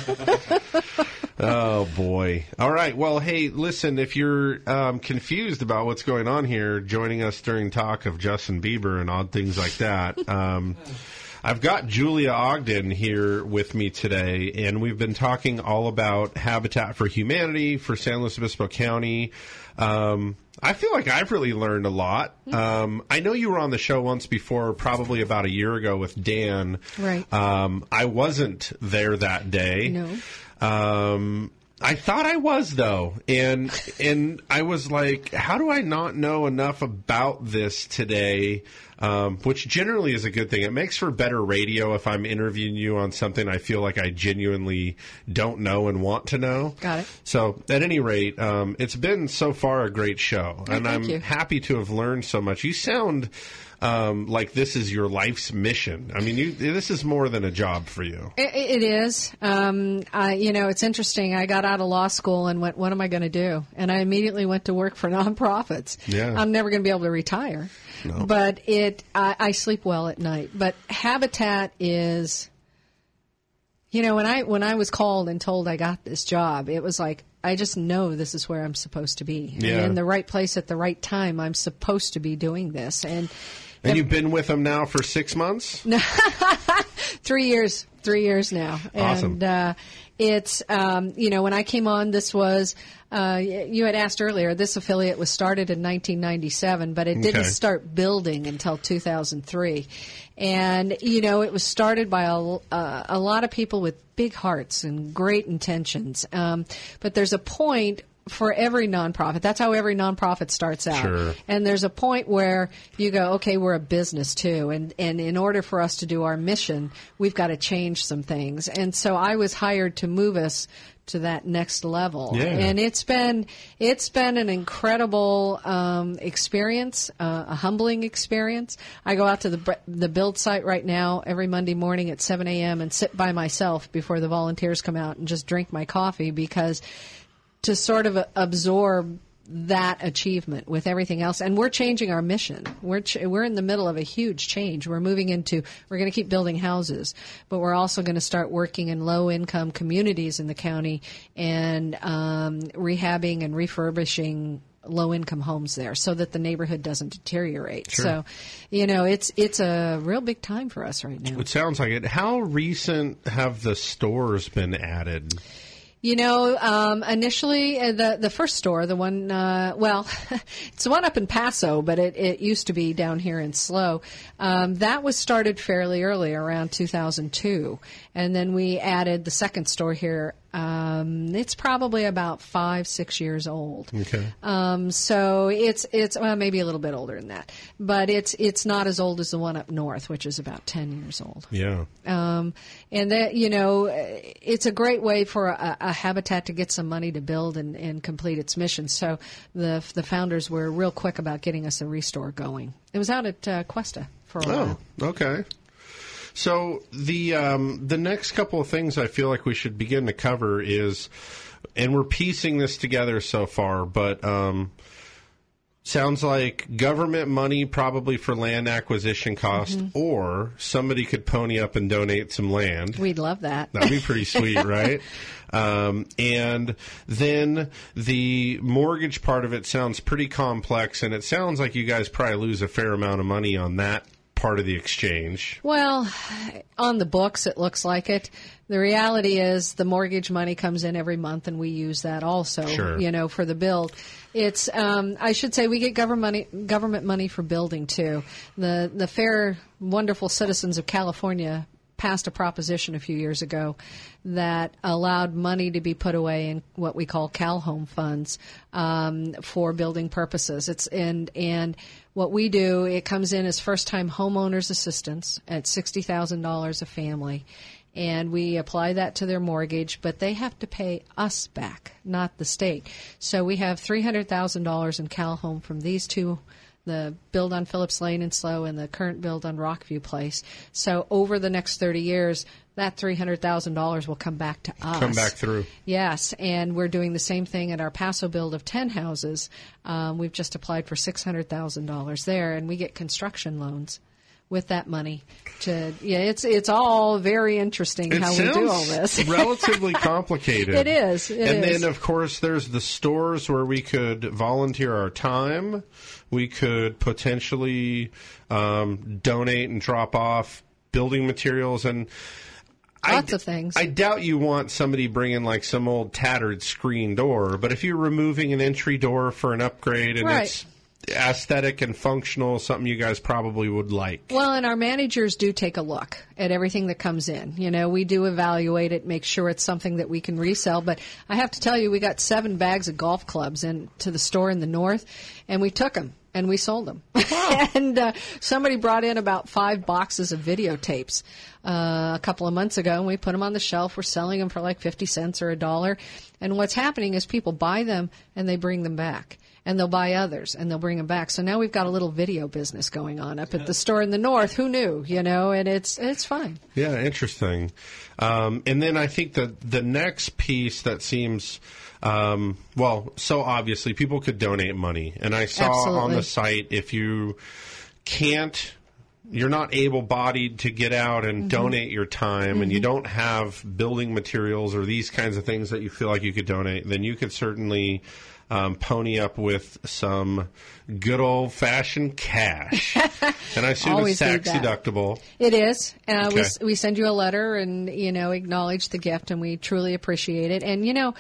Oh boy! All right. Well, hey, listen. If you're um, confused about what's going on here, joining us during talk of Justin Bieber and odd things like that. Um, I've got Julia Ogden here with me today, and we've been talking all about Habitat for Humanity for San Luis Obispo County. Um, I feel like I've really learned a lot. Um, I know you were on the show once before, probably about a year ago with Dan. Right. Um, I wasn't there that day. No. Um, I thought I was though, and and I was like, how do I not know enough about this today? Um, which generally is a good thing. It makes for better radio if I'm interviewing you on something I feel like I genuinely don't know and want to know. Got it. So, at any rate, um, it's been so far a great show, Oh, and I'm you. happy to have learned so much. You sound um, like this is your life's mission. I mean, you, this is more than a job for you. It, it is. Um, I, you know, it's interesting. I got out of law school and went, what am I going to do? And I immediately went to work for nonprofits. Yeah. I'm never going to be able to retire. No. But it, I, I sleep well at night. But Habitat is, you know, when I when I was called and told I got this job, it was like I just know this is where I'm supposed to be. Yeah. And in the right place at the right time, I'm supposed to be doing this. And And you've been with them now for six months. three years three years now Awesome. and uh, it's um, you know when i came on this was uh, you had asked earlier this affiliate was started in 1997 but it didn't Okay. start building until 2003 and you know it was started by a, uh, a lot of people with big hearts and great intentions um, but there's a point for every nonprofit. That's how every nonprofit starts out. Sure. And there's a point where you go, okay, we're a business too, and and in order for us to do our mission, we've got to change some things. And so I was hired to move us to that next level. Yeah. And it's been it's been an incredible um, experience, uh, a humbling experience. I go out to the the build site right now every Monday morning at 7 a.m. and sit by myself before the volunteers come out and just drink my coffee because to sort of absorb that achievement with everything else and we're changing our mission we're ch- we're in the middle of a huge change we're moving into we're going to keep building houses but we're also going to start working in low income communities in the county and um, rehabbing and refurbishing low income homes there so that the neighborhood doesn't deteriorate Sure. so you know it's it's a real big time for us right now It sounds like it. How recent have the stores been added? You know, um, initially uh, the the first store, the one, uh, well, it's the one up in Paso, but it, it used to be down here in SLO. Um, that was started fairly early, around 2002, and then we added the second store here. Um, it's probably about five, six years old. Okay. Um, so it's it's well, maybe a little bit older than that, but it's it's not as old as the one up north, which is about ten years old. Yeah. Um, and that you know, it's a great way for a, a habitat to get some money to build and, and complete its mission. So the the founders were real quick about getting us a restore going. It was out at uh, Cuesta for a while. Oh, okay. So the um, the next couple of things I feel like we should begin to cover is, and we're piecing this together so far, but um, sounds like government money probably for land acquisition cost, Mhm. or somebody could pony up and donate some land. We'd love that. That'd be pretty sweet, right? Um, and then the mortgage part of it sounds pretty complex, and it sounds like you guys probably lose a fair amount of money on that part of the exchange. Well, on the books, it looks like it. The reality is the mortgage money comes in every month, and we use that also. Sure. You know, for the build. It's um, I should say we get government money, government money for building too. The the fair, wonderful citizens of California passed a proposition a few years ago that allowed money to be put away in what we call Cal Home funds um, for building purposes. It's and and what we do it comes in as first time homeowners assistance at sixty thousand dollars a family. And we apply that to their mortgage, but they have to pay us back, not the state. So we have three hundred thousand dollars in Cal Home from these two the build on Phillips Lane and SLO and the current build on Rockview Place. So over the next 30 years, that $300,000 will come back to us. Come back through. Yes, and we're doing the same thing at our Paso build of 10 houses. Um, we've just applied for $600,000 there, and we get construction loans with that money to yeah it's it's all very interesting It how we do all this relatively complicated. It is, it and is. then, of course, there's the stores where we could volunteer our time. We could potentially um, donate and drop off building materials and. Lots of things. I doubt you want somebody bringing like some old tattered screen door, but if you're removing an entry door for an upgrade and Right. it's aesthetic and functional, something you guys probably would like. Well, and our managers do take a look at everything that comes in. You know, we do evaluate it, make sure it's something that we can resell. But I have to tell you, we got seven bags of golf clubs into the store in the north, and we took them and we sold them. and uh, somebody brought in about five boxes of videotapes uh, a couple of months ago, and we put them on the shelf. We're selling them for like 50 cents or a dollar. And what's happening is people buy them and they bring them back. And they'll buy others and they'll bring them back. So now we've got a little video business going on up at the store in the north. Who knew? You know, and it's it's fun. Yeah, interesting. Um, and then I think that the next piece that seems um, well, so obviously people could donate money, and I saw on the site if you can't. You're not able bodied to get out and Mhm. donate your time, and you Mhm. don't have building materials or these kinds of things that you feel like you could donate, then you could certainly um, pony up with some good old fashioned cash. and I assume it's tax deductible. It is. Uh, we, Okay. s- we send you a letter and, you know, acknowledge the gift and we truly appreciate it. And, you know,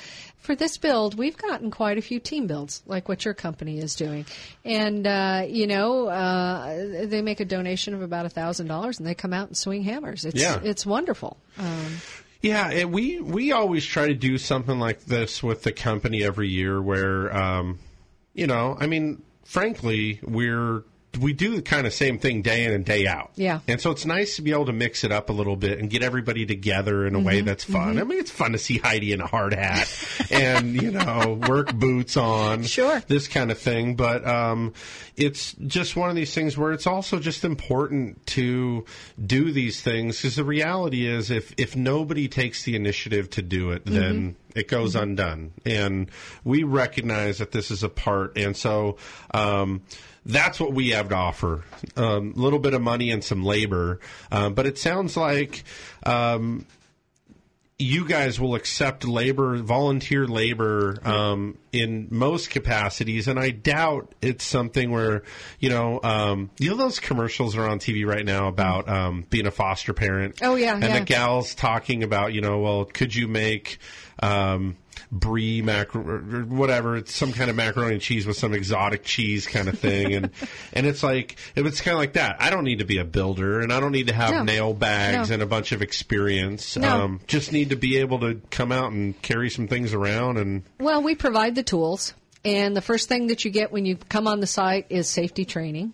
for this build, we've gotten quite a few team builds, like what your company is doing. And, uh, you know, uh, they make a donation of about a $1,000 and they come out and swing hammers. It's, Yeah. it's wonderful. Um, Yeah, and we we always try to do something like this with the company every year, where um, you know, I mean, frankly, we're we do the kind of same thing day in and day out. Yeah. And so it's nice to be able to mix it up a little bit and get everybody together in a way Mhm, that's fun. mhm. I mean, it's fun to see Heidi in a hard hat and, you know, work boots on. Sure. This kind of thing. But um, it's just one of these things where it's also just important to do these things because the reality is if, if nobody takes the initiative to do it, then Mhm. it goes undone. And we recognize that this is a part. And so um, that's what we have to offer a um, little bit of money and some labor. Um, but it sounds like. Um, you guys will accept labor, volunteer labor, um, in most capacities, and I doubt it's something where you know, um, you know, those commercials are on TV right now about um, being a foster parent. Oh, yeah, and yeah. the gals talking about you know, well, could you make um, brie mac or whatever? It's some kind of macaroni and cheese with some exotic cheese kind of thing, and and it's like it's kind of like that. I don't need to be a builder, and I don't need to have No. nail bags No. and a bunch of experience. No. Um, just need to be able to come out and carry some things around and Well, we provide the tools, and the first thing that you get when you come on the site is safety training.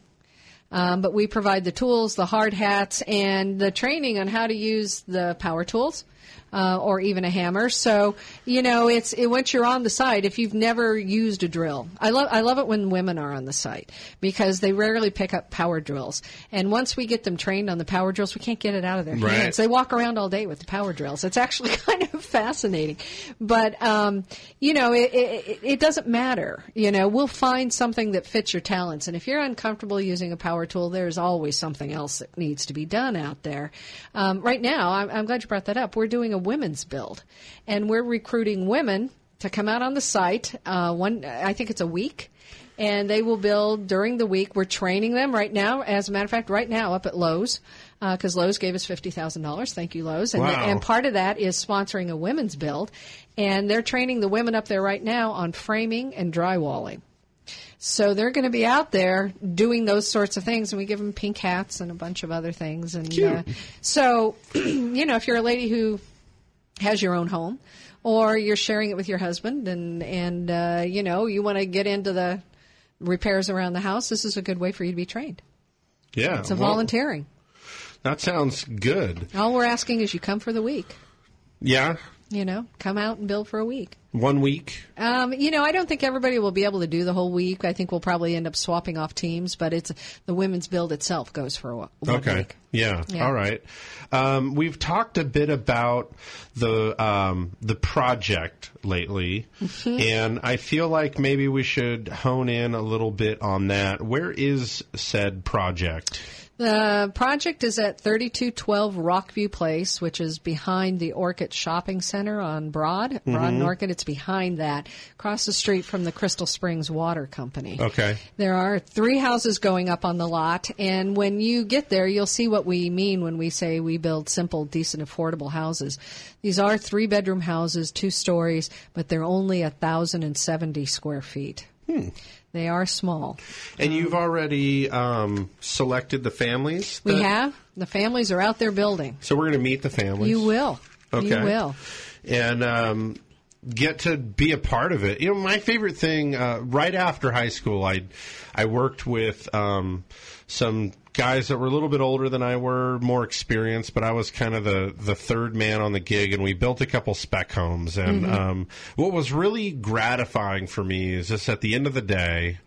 Um, but we provide the tools, the hard hats, and the training on how to use the power tools. Uh, or even a hammer. So you know, it's it, once you're on the site. If you've never used a drill, I love I love it when women are on the site because they rarely pick up power drills. And once we get them trained on the power drills, we can't get it out of their Right. hands. They walk around all day with the power drills. It's actually kind of fascinating. But, um, you know, it, it, it doesn't matter. You know, we'll find something that fits your talents. And if you're uncomfortable using a power tool, there's always something else that needs to be done out there. Um, right now, I'm, I'm glad you brought that up. We're doing a women's build, and we're recruiting women to come out on the site. Uh, one, I think it's a week and they will build during the week. We're training them right now. As a matter of fact, right now up at Lowe's, because Lowe's gave us fifty thousand dollars. Thank you, Lowe's. And, Wow. and part of that is sponsoring a women's build, and they're training the women up there right now on framing and drywalling. So they're going to be out there doing those sorts of things, and we give them pink hats and a bunch of other things. And uh, so, you know, if you're a lady who has your own home, or you're sharing it with your husband, and and uh, you know you want to get into the repairs around the house, this is a good way for you to be trained. yeah, It's a well, volunteering. That sounds good. All we're asking is you come for the week. Yeah, You know, come out and build for a week. One week. Um, you know, I don't think everybody will be able to do the whole week. I think we'll probably end up swapping off teams, but it's the women's build itself goes for a wh- one Okay. week. Yeah. Yeah. All right. Um, we've talked a bit about the um, the project lately, Mm-hmm. and I feel like maybe we should hone in a little bit on that. Where is said project? The project is at 3212 Rockview Place, which is behind the Orchid Shopping Center on Broad, Broad mm-hmm. and. Orchid. It's behind that, across the street from the Crystal Springs Water Company. Okay. There are three houses going up on the lot, and when you get there, you'll see what we mean when we say we build simple, decent, affordable houses. These are three bedroom houses, two stories, but they're only a thousand and seventy square feet. Hmm. They are small. And you've already um, selected the families. We have the families are out there building. So we're going to meet the families. You will. Okay. You will. and um, get to be a part of it. You know, my favorite thing uh, right after high school, I I worked with um, some guys that were a little bit older than I were, more experienced, but I was kind of the the third man on the gig, and we built a couple spec homes. And Mhm. um, what was really gratifying for me is just at the end of the day.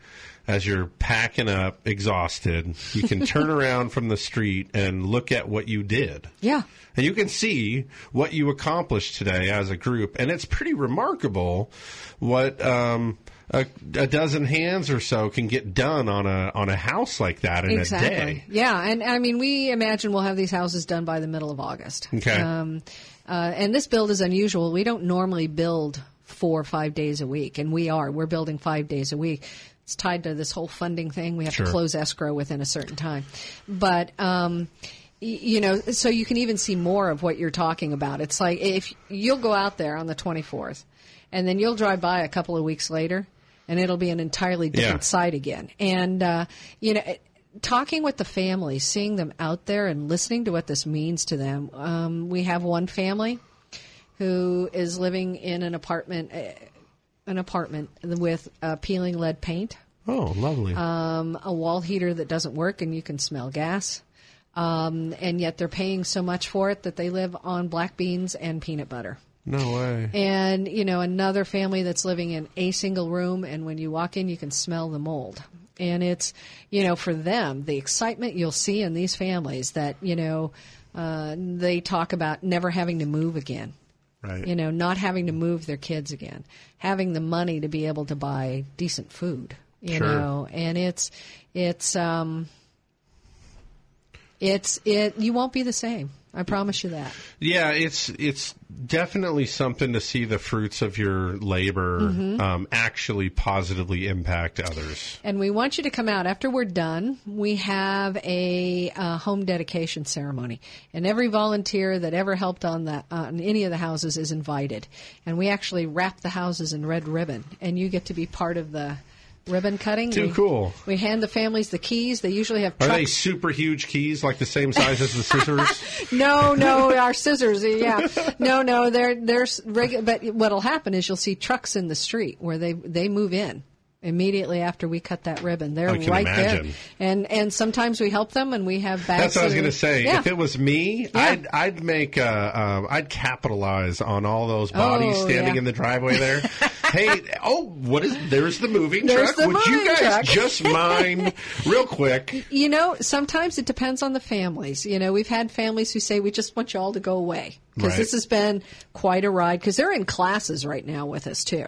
As you're packing up, exhausted, you can turn around from the street and look at what you did. Yeah. And you can see what you accomplished today as a group. And it's pretty remarkable what um, a, a dozen hands or so can get done on a on a house like that in exactly. a day. Yeah, and I mean, we imagine we'll have these houses done by the middle of August. Okay. Um, uh, and this build is unusual. We don't normally build four or five days a week, and we are. We're building five days a week. It's tied to this whole funding thing. We have Sure. to close escrow within a certain time. But, um, y- you know, so you can even see more of what you're talking about. It's like if you'll go out there on the 24th, and then you'll drive by a couple of weeks later, and it'll be an entirely different Yeah. site again. And, uh, you know, talking with the family, seeing them out there and listening to what this means to them. Um, we have one family who is living in an apartment, uh, an apartment with uh, peeling lead paint. Oh, lovely. Um, a wall heater that doesn't work and you can smell gas. Um, and yet they're paying so much for it that they live on black beans and peanut butter. No way. And, you know, another family that's living in a single room, and when you walk in, you can smell the mold. And it's, you know, for them, the excitement you'll see in these families that, you know, uh, they talk about never having to move again. Right. You know, not having to move their kids again, having the money to be able to buy decent food, you Sure. know, and it's, it's, um, it's, it, you won't be the same. I promise you that. Yeah, it's it's definitely something to see the fruits of your labor Mhm. um, actually positively impact others. And we want you to come out after we're done. We have a uh, home dedication ceremony, and every volunteer that ever helped on that on any of the houses is invited. And we actually wrap the houses in red ribbon, and you get to be part of the ribbon cutting. Too we, cool. We hand the families the keys. They usually have Are they super huge keys, like the same size as the scissors? no, no, our scissors. Yeah, no, no. They're they're regular. But what'll happen is you'll see trucks in the street where they they move in immediately after we cut that ribbon. They're right imagine. there, and and sometimes we help them, and we have bags. That's what I was going to say. Yeah. If it was me, I'd I'd make uh, uh, I'd capitalize on all those bodies Oh, standing yeah. in the driveway there. hey, oh, what is? There's the moving There's truck. the Would you guys truck. just mind real quick? You know, sometimes it depends on the families. You know, we've had families who say we just want you all to go away because Right. this has been quite a ride. Because they're in classes right now with us too.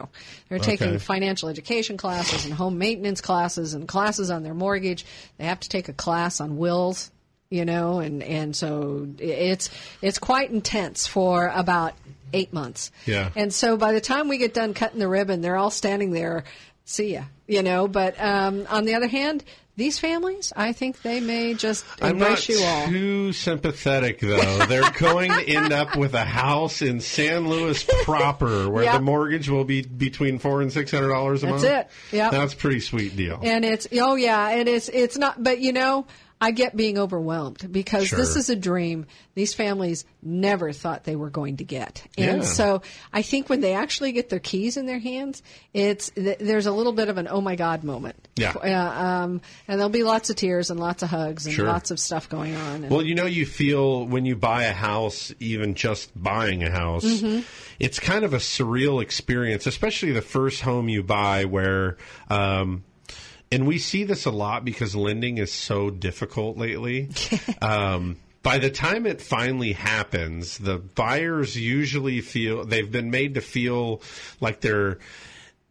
They're taking Okay. financial education classes and home maintenance classes and classes on their mortgage. They have to take a class on wills. You know, and and so it's it's quite intense for about eight months. Yeah. And so by the time we get done cutting the ribbon, they're all standing there. See ya. You know, but um, on the other hand, these families, I think they may just I'm embrace you all. too sympathetic though. They're going to end up with a house in San Luis proper, where Yep. the mortgage will be between four and six hundred dollars a That's month. That's it. Yep. That's a pretty sweet deal. And it's oh yeah, and it's it's not. But you know, I get being overwhelmed because this is a dream these families never thought they were going to get. And Yeah. so I think when they actually get their keys in their hands, it's there's a little bit of an oh my god moment. Yeah. Uh, um, and there'll be lots of tears and lots of hugs and Sure. lots of stuff going on. And, Well, you know, you feel when you buy a house, even just buying a house, Mhm. it's kind of a surreal experience, especially the first home you buy where, um, and we see this a lot because lending is so difficult lately. um, by the time it finally happens, the buyers usually feel they've been made to feel like they're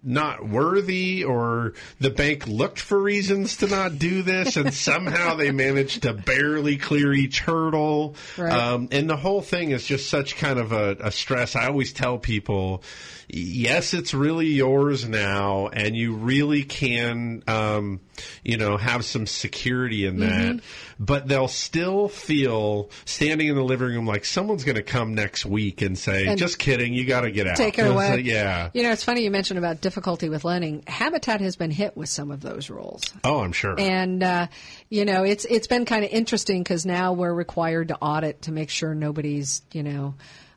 not worthy or the bank looked for reasons to not do this and somehow they managed to barely clear each hurdle Right. um, and the whole thing is just such kind of a, a stress i always tell people yes it's really yours now and you really can um, you know have some security in that Mhm. but they'll still feel standing in the living room like someone's going to come next week and say And just kidding you got to get out take it away. like, yeah You know, it's funny you mentioned about difficulty with lending, Habitat has been hit with some of those rules. Oh, I'm sure. And uh, you know, it's it's been kind of interesting because now we're required to audit to make sure nobody's you know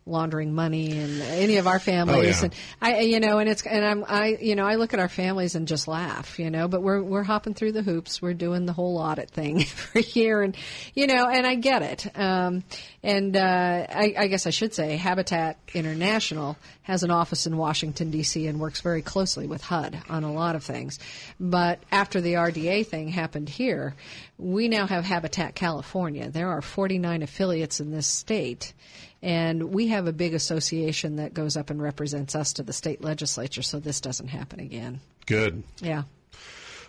laundering money and any of our families Oh, yeah. and I you know and it's and I'm I you know I look at our families and just laugh you know but we're we're hopping through the hoops. We're doing the whole audit thing for a year. And you know and I get it. Um, and uh, I, I guess I should say Habitat International has an office in Washington D.C. and works very closely with HUD on a lot of things. But after the RDA thing happened here we now have Habitat California. There are 49 affiliates in this state and we have a big association that goes up and represents us to the state legislature, so this doesn't happen again. Good. Yeah.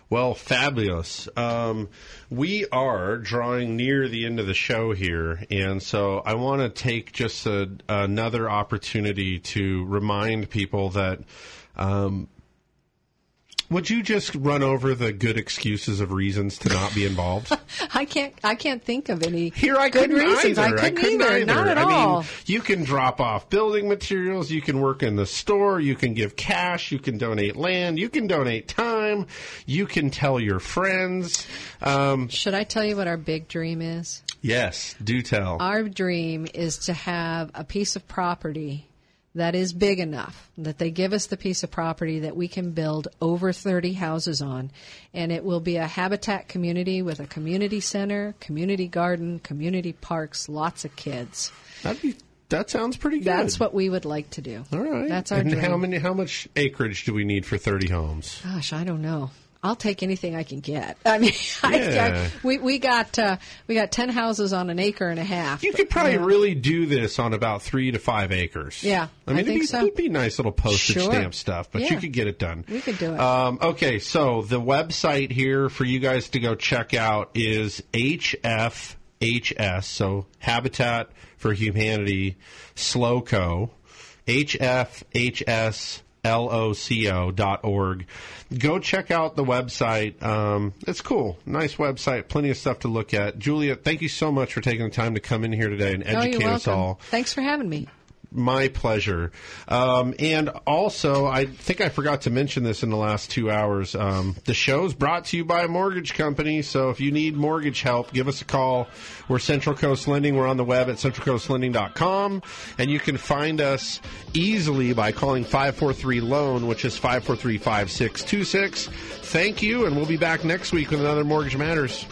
Well, fabulous. Um, we are drawing near the end of the show here, and so I want to take just a, another opportunity to remind people that. Um, would you just run over the good excuses of reasons to not be involved? I can't. I can't think of any Here I good couldn't reasons. either. I couldn't, couldn't either. either. Not at I all. mean, you can drop off building materials. You can work in the store. You can give cash. You can donate land. You can donate time. You can tell your friends. Um, Should I tell you what our big dream is? yes, do tell. Our dream is to have a piece of property that is big enough that they give us the piece of property that we can build over 30 houses on. And it will be a habitat community with a community center, community garden, community parks, lots of kids. That'd be, that sounds pretty good. That's what we would like to do. All right. That's our and dream. how many? How much acreage do we need for thirty homes? Gosh, I don't know. I'll take anything I can get. I mean, Yeah. I, we we got uh, we got ten houses on an acre and a half. You could probably really do this on about three to five acres. Yeah, I mean, I it'd, be, so. it'd be nice little postage Sure. stamp stuff, but you could get it done. We could do it. Um, okay, so the website here for you guys to go check out is HFHS, so Habitat for Humanity Slowco, HFHS. Dot org. Go check out the website. Um, it's cool. Nice website. Plenty of stuff to look at. Julia, thank you so much for taking the time to come in here today and oh, educate us all. Thanks for having me. My pleasure. Um, and also, I think I forgot to mention this in the last two hours. Um, the show's brought to you by a mortgage company. So if you need mortgage help, give us a call. We're Central Coast Lending. We're on the web at centralcoastlending.com. And you can find us easily by calling 543 Loan, which is 543 5626. Thank you, and we'll be back next week with another Mortgage Matters.